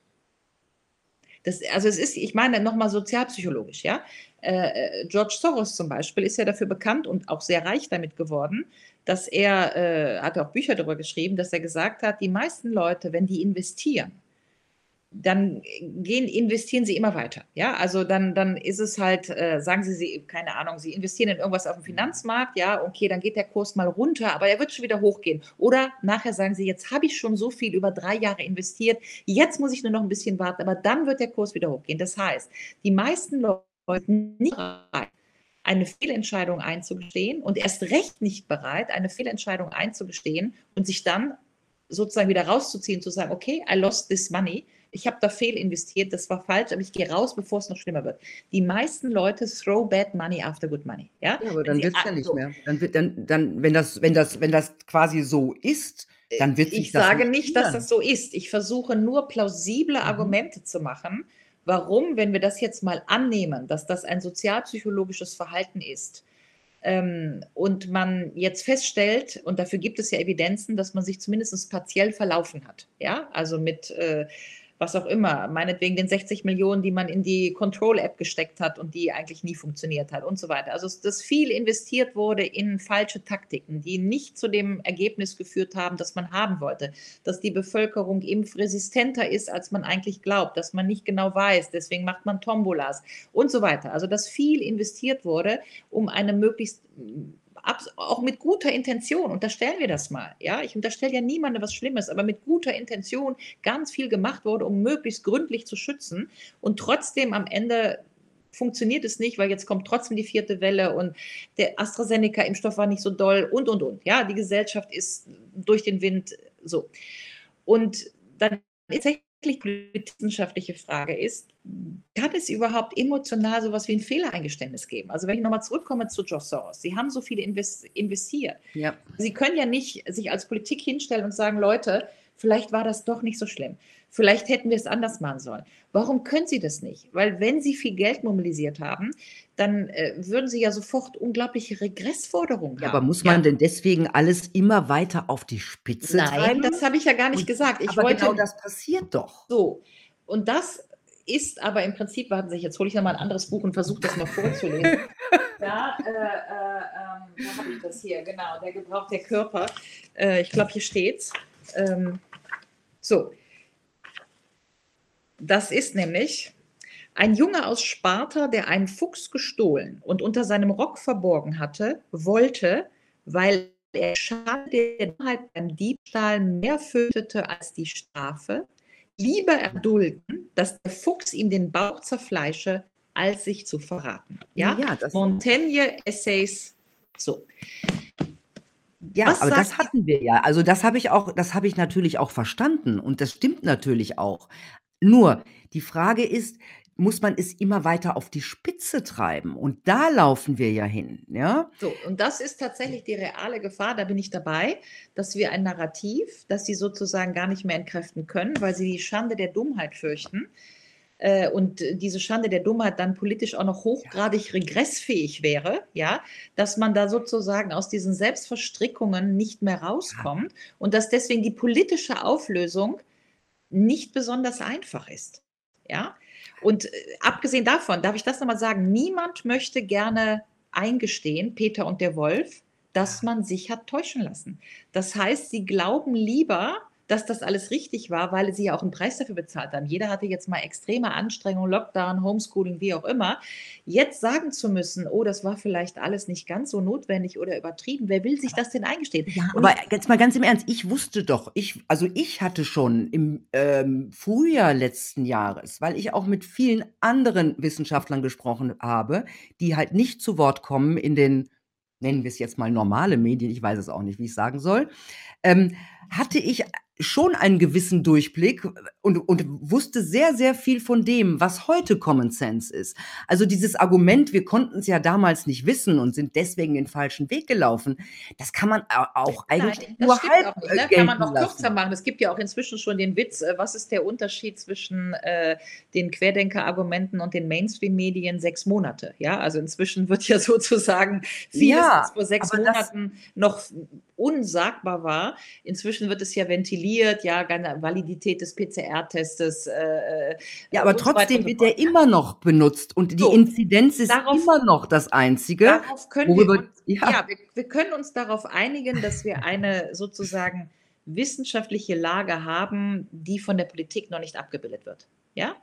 B: Das, also es ist, ich meine, nochmal sozialpsychologisch, ja. Äh, äh, George Soros zum Beispiel ist ja dafür bekannt und auch sehr reich damit geworden, dass er, äh, hat auch Bücher darüber geschrieben, dass er gesagt hat, die meisten Leute, wenn die investieren, dann gehen, investieren sie immer weiter. Ja, also dann, dann ist es halt, äh, sagen sie, sie, keine Ahnung, sie investieren in irgendwas auf dem Finanzmarkt, ja, okay, dann geht der Kurs mal runter, aber er wird schon wieder hochgehen. Oder nachher sagen sie, jetzt habe ich schon so viel über drei Jahre investiert, jetzt muss ich nur noch ein bisschen warten, aber dann wird der Kurs wieder hochgehen. Das heißt, die meisten Leute sind nicht bereit, eine Fehlentscheidung einzugestehen und erst recht nicht bereit, eine Fehlentscheidung einzugestehen und sich dann sozusagen wieder rauszuziehen, zu sagen, okay, I lost this money ich habe da fehl investiert, das war falsch, aber ich gehe raus, bevor es noch schlimmer wird. Die meisten Leute throw bad money after good money. Ja,
A: ja aber dann wird es ja nicht mehr. Dann wird, dann, dann, wenn, das, wenn, das, wenn das quasi so ist, dann wird
B: Ich sage nicht, dass das so ist. Ich versuche nur plausible mhm. Argumente zu machen, warum, wenn wir das jetzt mal annehmen, dass das ein sozialpsychologisches Verhalten ist, ähm, und man jetzt feststellt, und dafür gibt es ja Evidenzen, dass man sich zumindest partiell verlaufen hat. Ja, also mit äh, was auch immer, meinetwegen den 60 Millionen, die man in die Control-App gesteckt hat und die eigentlich nie funktioniert hat und so weiter. Also dass viel investiert wurde in falsche Taktiken, die nicht zu dem Ergebnis geführt haben, das man haben wollte, dass die Bevölkerung impfresistenter ist, als man eigentlich glaubt, dass man nicht genau weiß, deswegen macht man Tombolas und so weiter. Also dass viel investiert wurde, um eine möglichst auch mit guter Intention, unterstellen wir das mal. Ja, ich unterstelle ja niemandem was Schlimmes, aber mit guter Intention ganz viel gemacht wurde, um möglichst gründlich zu schützen und trotzdem am Ende funktioniert es nicht, weil jetzt kommt trotzdem die vierte Welle und der AstraZeneca-Impfstoff war nicht so doll und, und, und. Ja, die Gesellschaft ist durch den Wind so. Und dann ist wissenschaftliche Frage ist, kann es überhaupt emotional so etwas wie ein Fehlereingeständnis geben? Also wenn ich nochmal zurückkomme zu George Soros, Sie haben so viele investiert. Ja. Sie können ja nicht sich als Politik hinstellen und sagen, Leute, vielleicht war das doch nicht so schlimm. Vielleicht hätten wir es anders machen sollen. Warum können Sie das nicht? Weil wenn Sie viel Geld mobilisiert haben, dann äh, würden Sie ja sofort unglaubliche Regressforderungen
A: ja, haben. Aber muss man ja. denn deswegen alles immer weiter auf die Spitze
B: Nein, treiben? das habe ich ja gar nicht Und, gesagt. Ich
A: aber wollte, genau das passiert doch.
B: So, und das ist aber im Prinzip, warten Sie, jetzt hole ich nochmal ein anderes Buch und versuche das mal vorzulesen. ja, äh, äh, ähm, habe ich das hier? Genau, der Gebrauch der Körper. Äh, ich glaube, hier steht's. Ähm, so, das ist nämlich ein Junge aus Sparta, der einen Fuchs gestohlen und unter seinem Rock verborgen hatte, wollte, weil er Schade der Dummheit beim Diebstahl mehr fürchtete als die Strafe, lieber erdulden, dass der Fuchs ihm den Bauch zerfleische, als sich zu verraten. Ja, ja das Montaigne Essays. So.
A: Ja, Was aber das hatten wir ja. Also das habe ich auch, das habe ich natürlich auch verstanden und das stimmt natürlich auch. Nur die Frage ist, muss man es immer weiter auf die Spitze treiben? Und da laufen wir ja hin, ja?
B: So, und das ist tatsächlich die reale Gefahr, da bin ich dabei, dass wir ein Narrativ, das sie sozusagen gar nicht mehr entkräften können, weil sie die Schande der Dummheit fürchten, äh, und diese Schande der Dummheit dann politisch auch noch hochgradig regressfähig wäre, ja, dass man da sozusagen aus diesen Selbstverstrickungen nicht mehr rauskommt und dass deswegen die politische Auflösung nicht besonders einfach ist. Ja, und äh, abgesehen davon, darf ich das nochmal sagen, niemand möchte gerne eingestehen, Peter und der Wolf, dass man sich hat täuschen lassen. Das heißt, sie glauben lieber, dass das alles richtig war, weil sie ja auch einen Preis dafür bezahlt haben. Jeder hatte jetzt mal extreme Anstrengungen, Lockdown, Homeschooling, wie auch immer. Jetzt sagen zu müssen, oh, das war vielleicht alles nicht ganz so notwendig oder übertrieben, wer will sich das denn eingestehen?
A: Ja, aber jetzt mal ganz im Ernst, ich wusste doch, ich, also ich hatte schon im ähm, Frühjahr letzten Jahres, weil ich auch mit vielen anderen Wissenschaftlern gesprochen habe, die halt nicht zu Wort kommen in den nennen wir es jetzt mal normale Medien, ich weiß es auch nicht, wie ich sagen soll, ähm, hatte ich schon einen gewissen Durchblick und, und wusste sehr, sehr viel von dem, was heute Common Sense ist. Also dieses Argument, wir konnten es ja damals nicht wissen und sind deswegen den falschen Weg gelaufen, das kann man auch eigentlich Nein, nur halb
B: nicht, ne? Kann man noch kürzer machen. Es gibt ja auch inzwischen schon den Witz, äh, was ist der Unterschied zwischen äh, den Querdenker-Argumenten und den Mainstream-Medien? Sechs Monate. Ja, also inzwischen wird ja sozusagen vieles, ja, vor sechs Monaten noch unsagbar war. Inzwischen wird es ja ventiliert, ja, Validität des PCR-Testes. Äh,
A: äh, ja, aber trotzdem wird er immer noch benutzt und die so, Inzidenz ist darauf, immer noch das Einzige.
B: Darauf können wir, uns, ja. ja wir, wir können uns darauf einigen, dass wir eine sozusagen wissenschaftliche Lage haben, die von der Politik noch nicht abgebildet wird. Ja?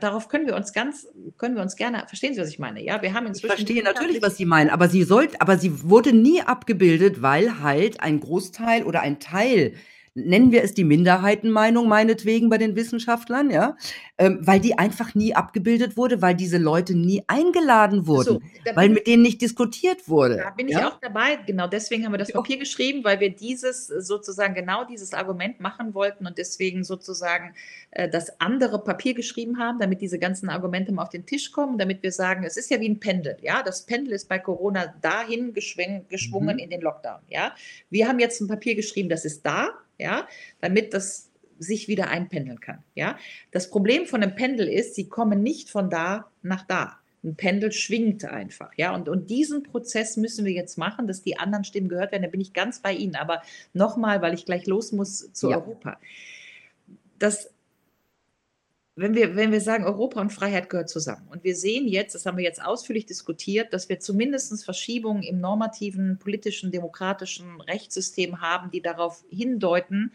B: Darauf können wir uns ganz, können wir uns gerne, verstehen Sie, was ich meine? Ja, wir haben
A: inzwischen. Ich verstehe natürlich, was Sie meinen, aber sie sollte, aber sie wurde nie abgebildet, weil halt ein Großteil oder ein Teil nennen wir es die Minderheitenmeinung meinetwegen bei den Wissenschaftlern, ja, ähm, weil die einfach nie abgebildet wurde, weil diese Leute nie eingeladen wurden, so, weil mit denen nicht diskutiert wurde.
B: Da bin ich ja? auch dabei. Genau deswegen haben wir das. Papier geschrieben, weil wir dieses sozusagen genau dieses Argument machen wollten und deswegen sozusagen äh, das andere Papier geschrieben haben, damit diese ganzen Argumente mal auf den Tisch kommen, damit wir sagen, es ist ja wie ein Pendel, ja, das Pendel ist bei Corona dahin geschwungen mhm. in den Lockdown, ja. Wir haben jetzt ein Papier geschrieben, das ist da, ja, damit das sich wieder einpendeln kann. Ja? Das Problem von einem Pendel ist, sie kommen nicht von da nach da. Ein Pendel schwingt einfach. Ja? Und, und diesen Prozess müssen wir jetzt machen, dass die anderen Stimmen gehört werden. Da bin ich ganz bei Ihnen. Aber nochmal, weil ich gleich los muss zu ja. Europa. Das, wenn, wir, wenn wir sagen, Europa und Freiheit gehört zusammen. Und wir sehen jetzt, das haben wir jetzt ausführlich diskutiert, dass wir zumindest Verschiebungen im normativen, politischen, demokratischen Rechtssystem haben, die darauf hindeuten,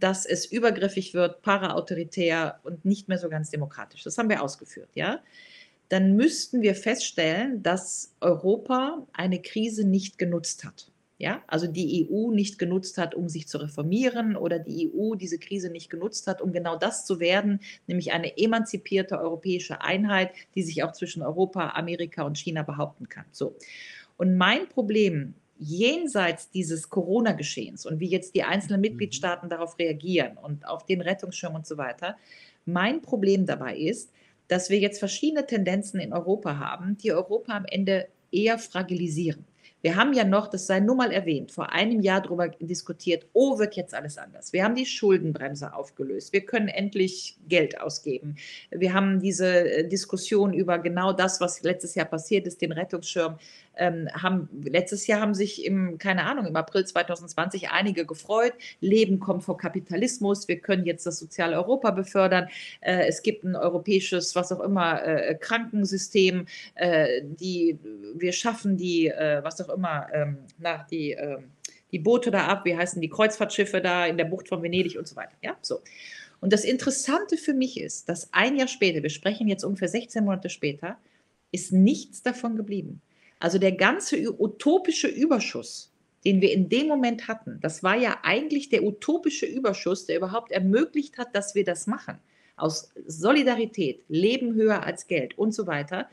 B: dass es übergriffig wird, paraautoritär und nicht mehr so ganz demokratisch. Das haben wir ausgeführt, ja. Dann müssten wir feststellen, dass Europa eine Krise nicht genutzt hat. Ja, also die EU nicht genutzt hat, um sich zu reformieren oder die EU diese Krise nicht genutzt hat, um genau das zu werden, nämlich eine emanzipierte europäische Einheit, die sich auch zwischen Europa, Amerika und China behaupten kann. So. Und mein Problem jenseits dieses Corona-Geschehens und wie jetzt die einzelnen mhm. Mitgliedstaaten darauf reagieren und auf den Rettungsschirm und so weiter, mein Problem dabei ist, dass wir jetzt verschiedene Tendenzen in Europa haben, die Europa am Ende eher fragilisieren. Wir haben ja noch, das sei nur mal erwähnt, vor einem Jahr darüber diskutiert, oh, wird jetzt alles anders. Wir haben die Schuldenbremse aufgelöst. Wir können endlich Geld ausgeben. Wir haben diese äh, Diskussion über genau das, was letztes Jahr passiert ist, den Rettungsschirm ähm, haben, letztes Jahr haben sich im, keine Ahnung, im April 2020 einige gefreut. Leben kommt vor Kapitalismus. Wir können jetzt das soziale Europa befördern. Äh, es gibt ein europäisches, was auch immer, äh, Krankensystem. Äh, die, wir schaffen die, äh, was auch immer, ähm, nach die, ähm, die Boote da ab. Wie heißen die Kreuzfahrtschiffe da in der Bucht von Venedig und so weiter. Ja, so. Und das Interessante für mich ist, dass ein Jahr später, wir sprechen jetzt ungefähr 16 Monate später, ist nichts davon geblieben. Also der ganze utopische Überschuss, den wir in dem Moment hatten, das war ja eigentlich der utopische Überschuss, der überhaupt ermöglicht hat, dass wir das machen. Aus Solidarität, Leben höher als Geld und so weiter.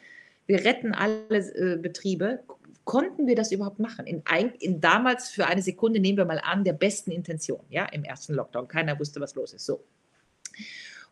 B: Wir retten alle äh, Betriebe. Konnten wir das überhaupt machen? In, ein, in damals für eine Sekunde nehmen wir mal an, der besten Intention, ja, im ersten Lockdown. Keiner wusste, was los ist. So.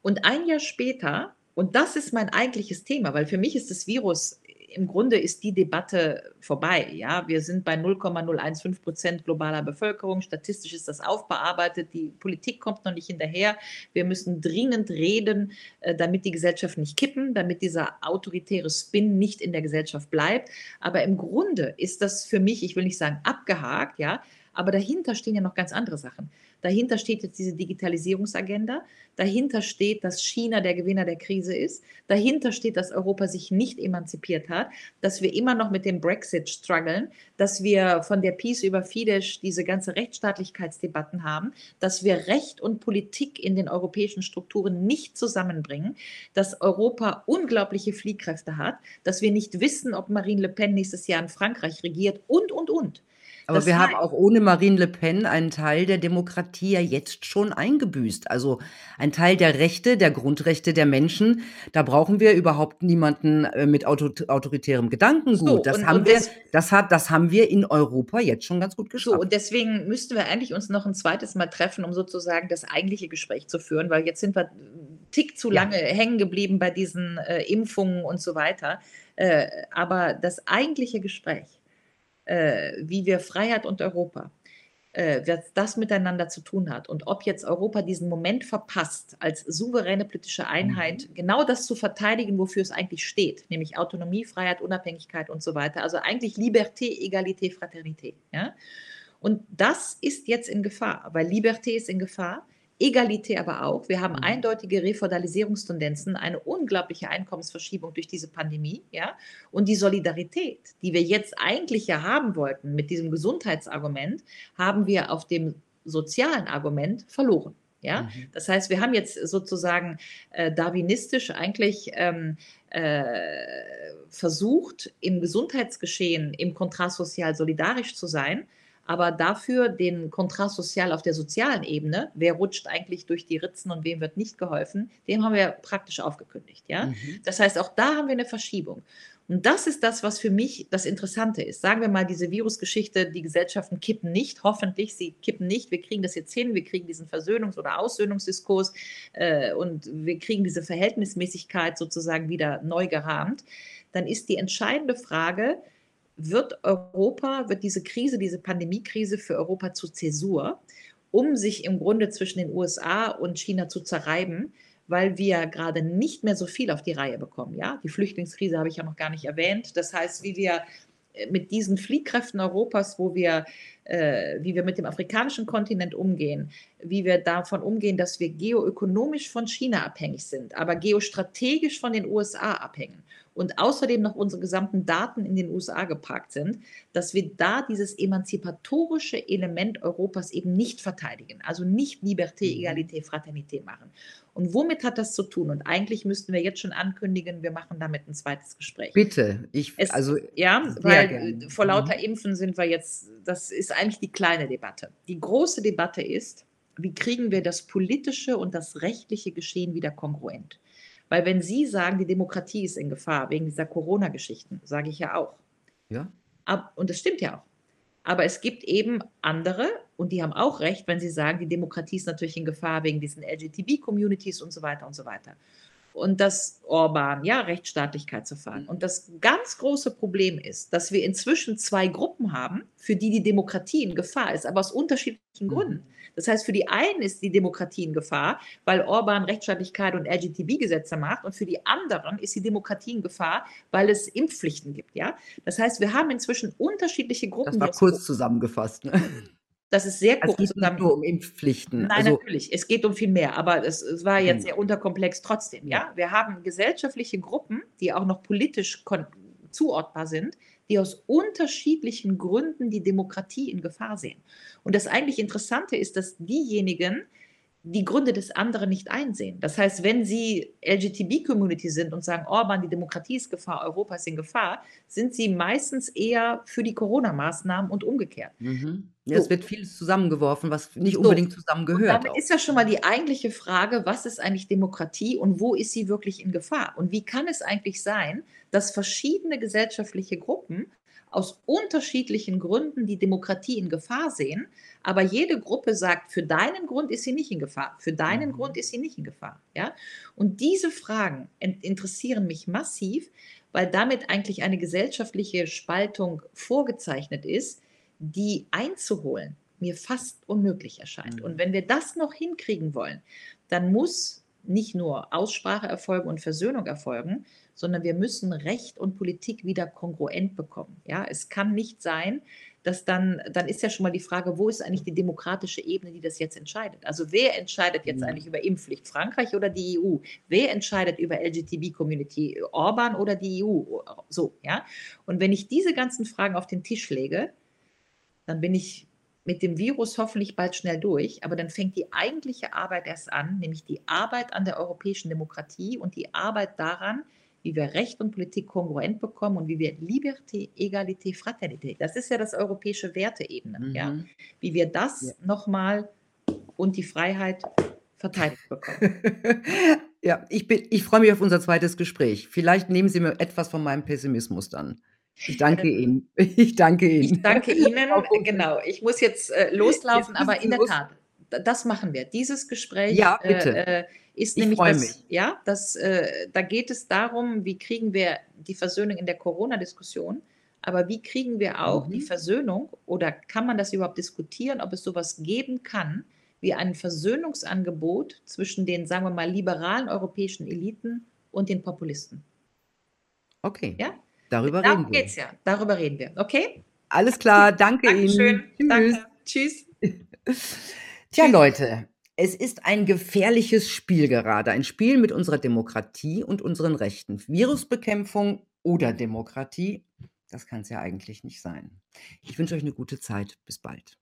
B: Und ein Jahr später, und das ist mein eigentliches Thema, weil für mich ist das Virus im Grunde ist die Debatte vorbei. Ja, wir sind bei 0,015 Prozent globaler Bevölkerung. Statistisch ist das aufbearbeitet. Die Politik kommt noch nicht hinterher. Wir müssen dringend reden, äh, damit die Gesellschaft nicht kippen, damit dieser autoritäre Spin nicht in der Gesellschaft bleibt. Aber im Grunde ist das für mich, ich will nicht sagen abgehakt, ja, aber dahinter stehen ja noch ganz andere Sachen. Dahinter steht jetzt diese Digitalisierungsagenda. Dahinter steht, dass China der Gewinner der Krise ist. Dahinter steht, dass Europa sich nicht emanzipiert hat, dass wir immer noch mit dem Brexit strugglen, dass wir von der Peace über Fidesz diese ganze Rechtsstaatlichkeitsdebatten haben, dass wir Recht und Politik in den europäischen Strukturen nicht zusammenbringen, dass Europa unglaubliche Fliehkräfte hat, dass wir nicht wissen, ob Marine Le Pen nächstes Jahr in Frankreich regiert und, und, und.
A: Aber das wir haben auch ohne Marine Le Pen einen Teil der Demokratie ja jetzt schon eingebüßt. Also ein Teil der Rechte, der Grundrechte der Menschen. Da brauchen wir überhaupt niemanden äh, mit autoritärem Gedankengut. So, das, und, haben und wir, das, hat, das haben wir in Europa jetzt schon ganz gut geschafft.
B: So, und deswegen müssten wir eigentlich uns noch ein zweites Mal treffen, um sozusagen das eigentliche Gespräch zu führen, weil jetzt sind wir Tick zu lange ja. hängen geblieben bei diesen äh, Impfungen und so weiter. Äh, aber das eigentliche Gespräch wie wir Freiheit und Europa, äh, was das miteinander zu tun hat und ob jetzt Europa diesen Moment verpasst, als souveräne politische Einheit mhm. genau das zu verteidigen, wofür es eigentlich steht, nämlich Autonomie, Freiheit, Unabhängigkeit und so weiter. Also eigentlich Liberté, Egalité, Fraternité. Ja? Und das ist jetzt in Gefahr, weil Liberté ist in Gefahr. Egalität aber auch. Wir haben mhm. eindeutige Refeudalisierungstendenzen, eine unglaubliche Einkommensverschiebung durch diese Pandemie, ja. Und die Solidarität, die wir jetzt eigentlich ja haben wollten mit diesem Gesundheitsargument, haben wir auf dem sozialen Argument verloren. Ja,
A: Mhm.
B: das heißt, wir haben jetzt sozusagen äh, darwinistisch eigentlich ähm, äh, versucht, im Gesundheitsgeschehen im Kontrast sozial solidarisch zu sein, aber dafür den Kontrast sozial auf der sozialen Ebene, wer rutscht eigentlich durch die Ritzen und wem wird nicht geholfen, dem haben wir praktisch aufgekündigt. Ja?
A: Mhm.
B: Das heißt, auch da haben wir eine Verschiebung. Und das ist das, was für mich das Interessante ist. Sagen wir mal, diese Virusgeschichte, die Gesellschaften kippen nicht, hoffentlich, sie kippen nicht. Wir kriegen das jetzt hin, wir kriegen diesen Versöhnungs- oder Aussöhnungsdiskurs äh, und wir kriegen diese Verhältnismäßigkeit sozusagen wieder neu gerahmt. Dann ist die entscheidende Frage, wird Europa, wird diese Krise, diese Pandemiekrise für Europa zu Zäsur, um sich im Grunde zwischen den USA und China zu zerreiben? weil wir gerade nicht mehr so viel auf die Reihe bekommen. Ja, die Flüchtlingskrise habe ich ja noch gar nicht erwähnt. Das heißt, wie wir äh, mit diesen Fliehkräften Europas, wo wir, äh, wie wir mit dem afrikanischen Kontinent umgehen, wie wir davon umgehen, dass wir geoökonomisch von China abhängig sind, aber geostrategisch von den USA abhängen und außerdem noch unsere gesamten Daten in den USA geparkt sind, dass wir da dieses emanzipatorische Element Europas eben nicht verteidigen, also nicht Liberté,
A: Mhm.
B: Egalité, Fraternité machen. Und womit hat das zu tun? Und eigentlich müssten wir jetzt schon ankündigen, wir machen damit ein zweites Gespräch.
A: Bitte, ich,
B: Es,
A: also
B: ja, weil
A: gerne.
B: äh, vor lauter
A: Mhm.
B: Impfen sind wir jetzt, das ist eigentlich die kleine Debatte. Die große Debatte ist, wie kriegen wir das politische und das rechtliche Geschehen wieder kongruent? Weil wenn Sie sagen, die Demokratie ist in Gefahr wegen dieser Corona-Geschichten, sage ich ja auch.
A: Ja.
B: Ab, und das stimmt ja auch. Aber es gibt eben andere, und die haben auch recht, wenn sie sagen, die Demokratie ist natürlich in Gefahr wegen diesen LGTB-Communities und so weiter und so weiter. Und dass Orban, ja, Rechtsstaatlichkeit zu fahren. Und das ganz große Problem ist, dass wir inzwischen zwei Gruppen haben, für die die Demokratie in Gefahr ist, aber aus unterschiedlichen
A: Mhm.
B: Gründen. Das heißt, für die einen ist die Demokratie in Gefahr, weil Orban Rechtsstaatlichkeit und LGTB-Gesetze macht, und für die anderen ist die Demokratie in Gefahr, weil es Impfpflichten gibt. Ja? Das heißt, wir haben inzwischen unterschiedliche Gruppen.
A: Das war kurz zusammengefasst. Ne?
B: Das ist sehr
A: Es
B: kurz
A: geht nicht nur um Impfpflichten.
B: Nein,
A: also,
B: natürlich. Es geht um viel mehr, aber es, es war jetzt
A: Genau.
B: sehr unterkomplex trotzdem. Ja? Wir haben gesellschaftliche Gruppen, die auch noch politisch zuordbar sind, die aus unterschiedlichen Gründen die Demokratie in Gefahr sehen. Und das eigentlich Interessante ist, dass diejenigen die Gründe des anderen nicht einsehen. Das heißt, wenn Sie LGTB-Community sind und sagen, Orban, die Demokratie ist Gefahr, Europa ist in Gefahr, sind Sie meistens eher für die Corona-Maßnahmen und umgekehrt.
A: mhm. ja, es
B: So.
A: wird vieles zusammengeworfen, was nicht
B: So.
A: unbedingt
B: Und
A: zusammengehört.
B: damit ist ja schon mal die eigentliche Frage, was ist eigentlich Demokratie und wo ist sie wirklich in Gefahr? Und wie kann es eigentlich sein, dass verschiedene gesellschaftliche Gruppen aus unterschiedlichen Gründen die Demokratie in Gefahr sehen, aber jede Gruppe sagt, für deinen Grund ist sie nicht in Gefahr, für deinen
A: Mhm.
B: Grund ist sie nicht in Gefahr. Ja? Und diese Fragen in- interessieren mich massiv, weil damit eigentlich eine gesellschaftliche Spaltung vorgezeichnet ist, die einzuholen mir fast unmöglich erscheint.
A: Mhm.
B: Und wenn wir das noch hinkriegen wollen, dann muss nicht nur Aussprache erfolgen und Versöhnung erfolgen, sondern wir müssen Recht und Politik wieder kongruent bekommen. Ja, es kann nicht sein, dass dann, dann ist ja schon mal die Frage, wo ist eigentlich die demokratische Ebene, die das jetzt entscheidet? Also wer entscheidet jetzt
A: Mhm.
B: eigentlich über Impfpflicht? Frankreich oder die EU? Wer entscheidet über LGTB-Community? Orban oder die EU? So, ja. Und wenn ich diese ganzen Fragen auf den Tisch lege, dann bin ich mit dem Virus hoffentlich bald schnell durch, aber dann fängt die eigentliche Arbeit erst an, nämlich die Arbeit an der europäischen Demokratie und die Arbeit daran, wie wir Recht und Politik kongruent bekommen und wie wir Liberté, Egalité, Fraternité, das ist ja das europäische Werteebene,
A: Mhm.
B: ja, wie wir das
A: Ja.
B: nochmal und die Freiheit verteidigt bekommen.
A: ja, ich, bin, ich freue mich auf unser zweites Gespräch. Vielleicht nehmen Sie mir etwas von meinem Pessimismus dann. Ich danke Ihnen. Ich danke Ihnen.
B: Ich danke Ihnen. Genau, ich muss jetzt äh, loslaufen,
A: Jetzt
B: aber in der. Tat, das machen wir. Dieses Gespräch
A: Ja, bitte.
B: äh, äh, ist
A: Ich
B: nämlich das,
A: mich.
B: ja, das, äh, da geht es darum, wie kriegen wir die Versöhnung in der Corona-Diskussion, aber wie kriegen wir auch
A: Mhm.
B: die Versöhnung oder kann man das überhaupt diskutieren, ob es sowas geben kann, wie ein Versöhnungsangebot zwischen den, sagen wir mal, liberalen europäischen Eliten und den Populisten.
A: Okay,
B: Ja?
A: darüber reden
B: Darum
A: wir.
B: geht es ja. Darüber reden wir. Okay?
A: Alles klar, danke
B: Dankeschön.
A: Ihnen. Tschüss.
B: Danke. Tschüss.
A: Tja. Leute, es ist ein gefährliches Spiel gerade. Ein Spiel mit unserer Demokratie und unseren Rechten. Virusbekämpfung oder Demokratie, das kann es ja eigentlich nicht sein. Ich wünsche euch eine gute Zeit. Bis bald.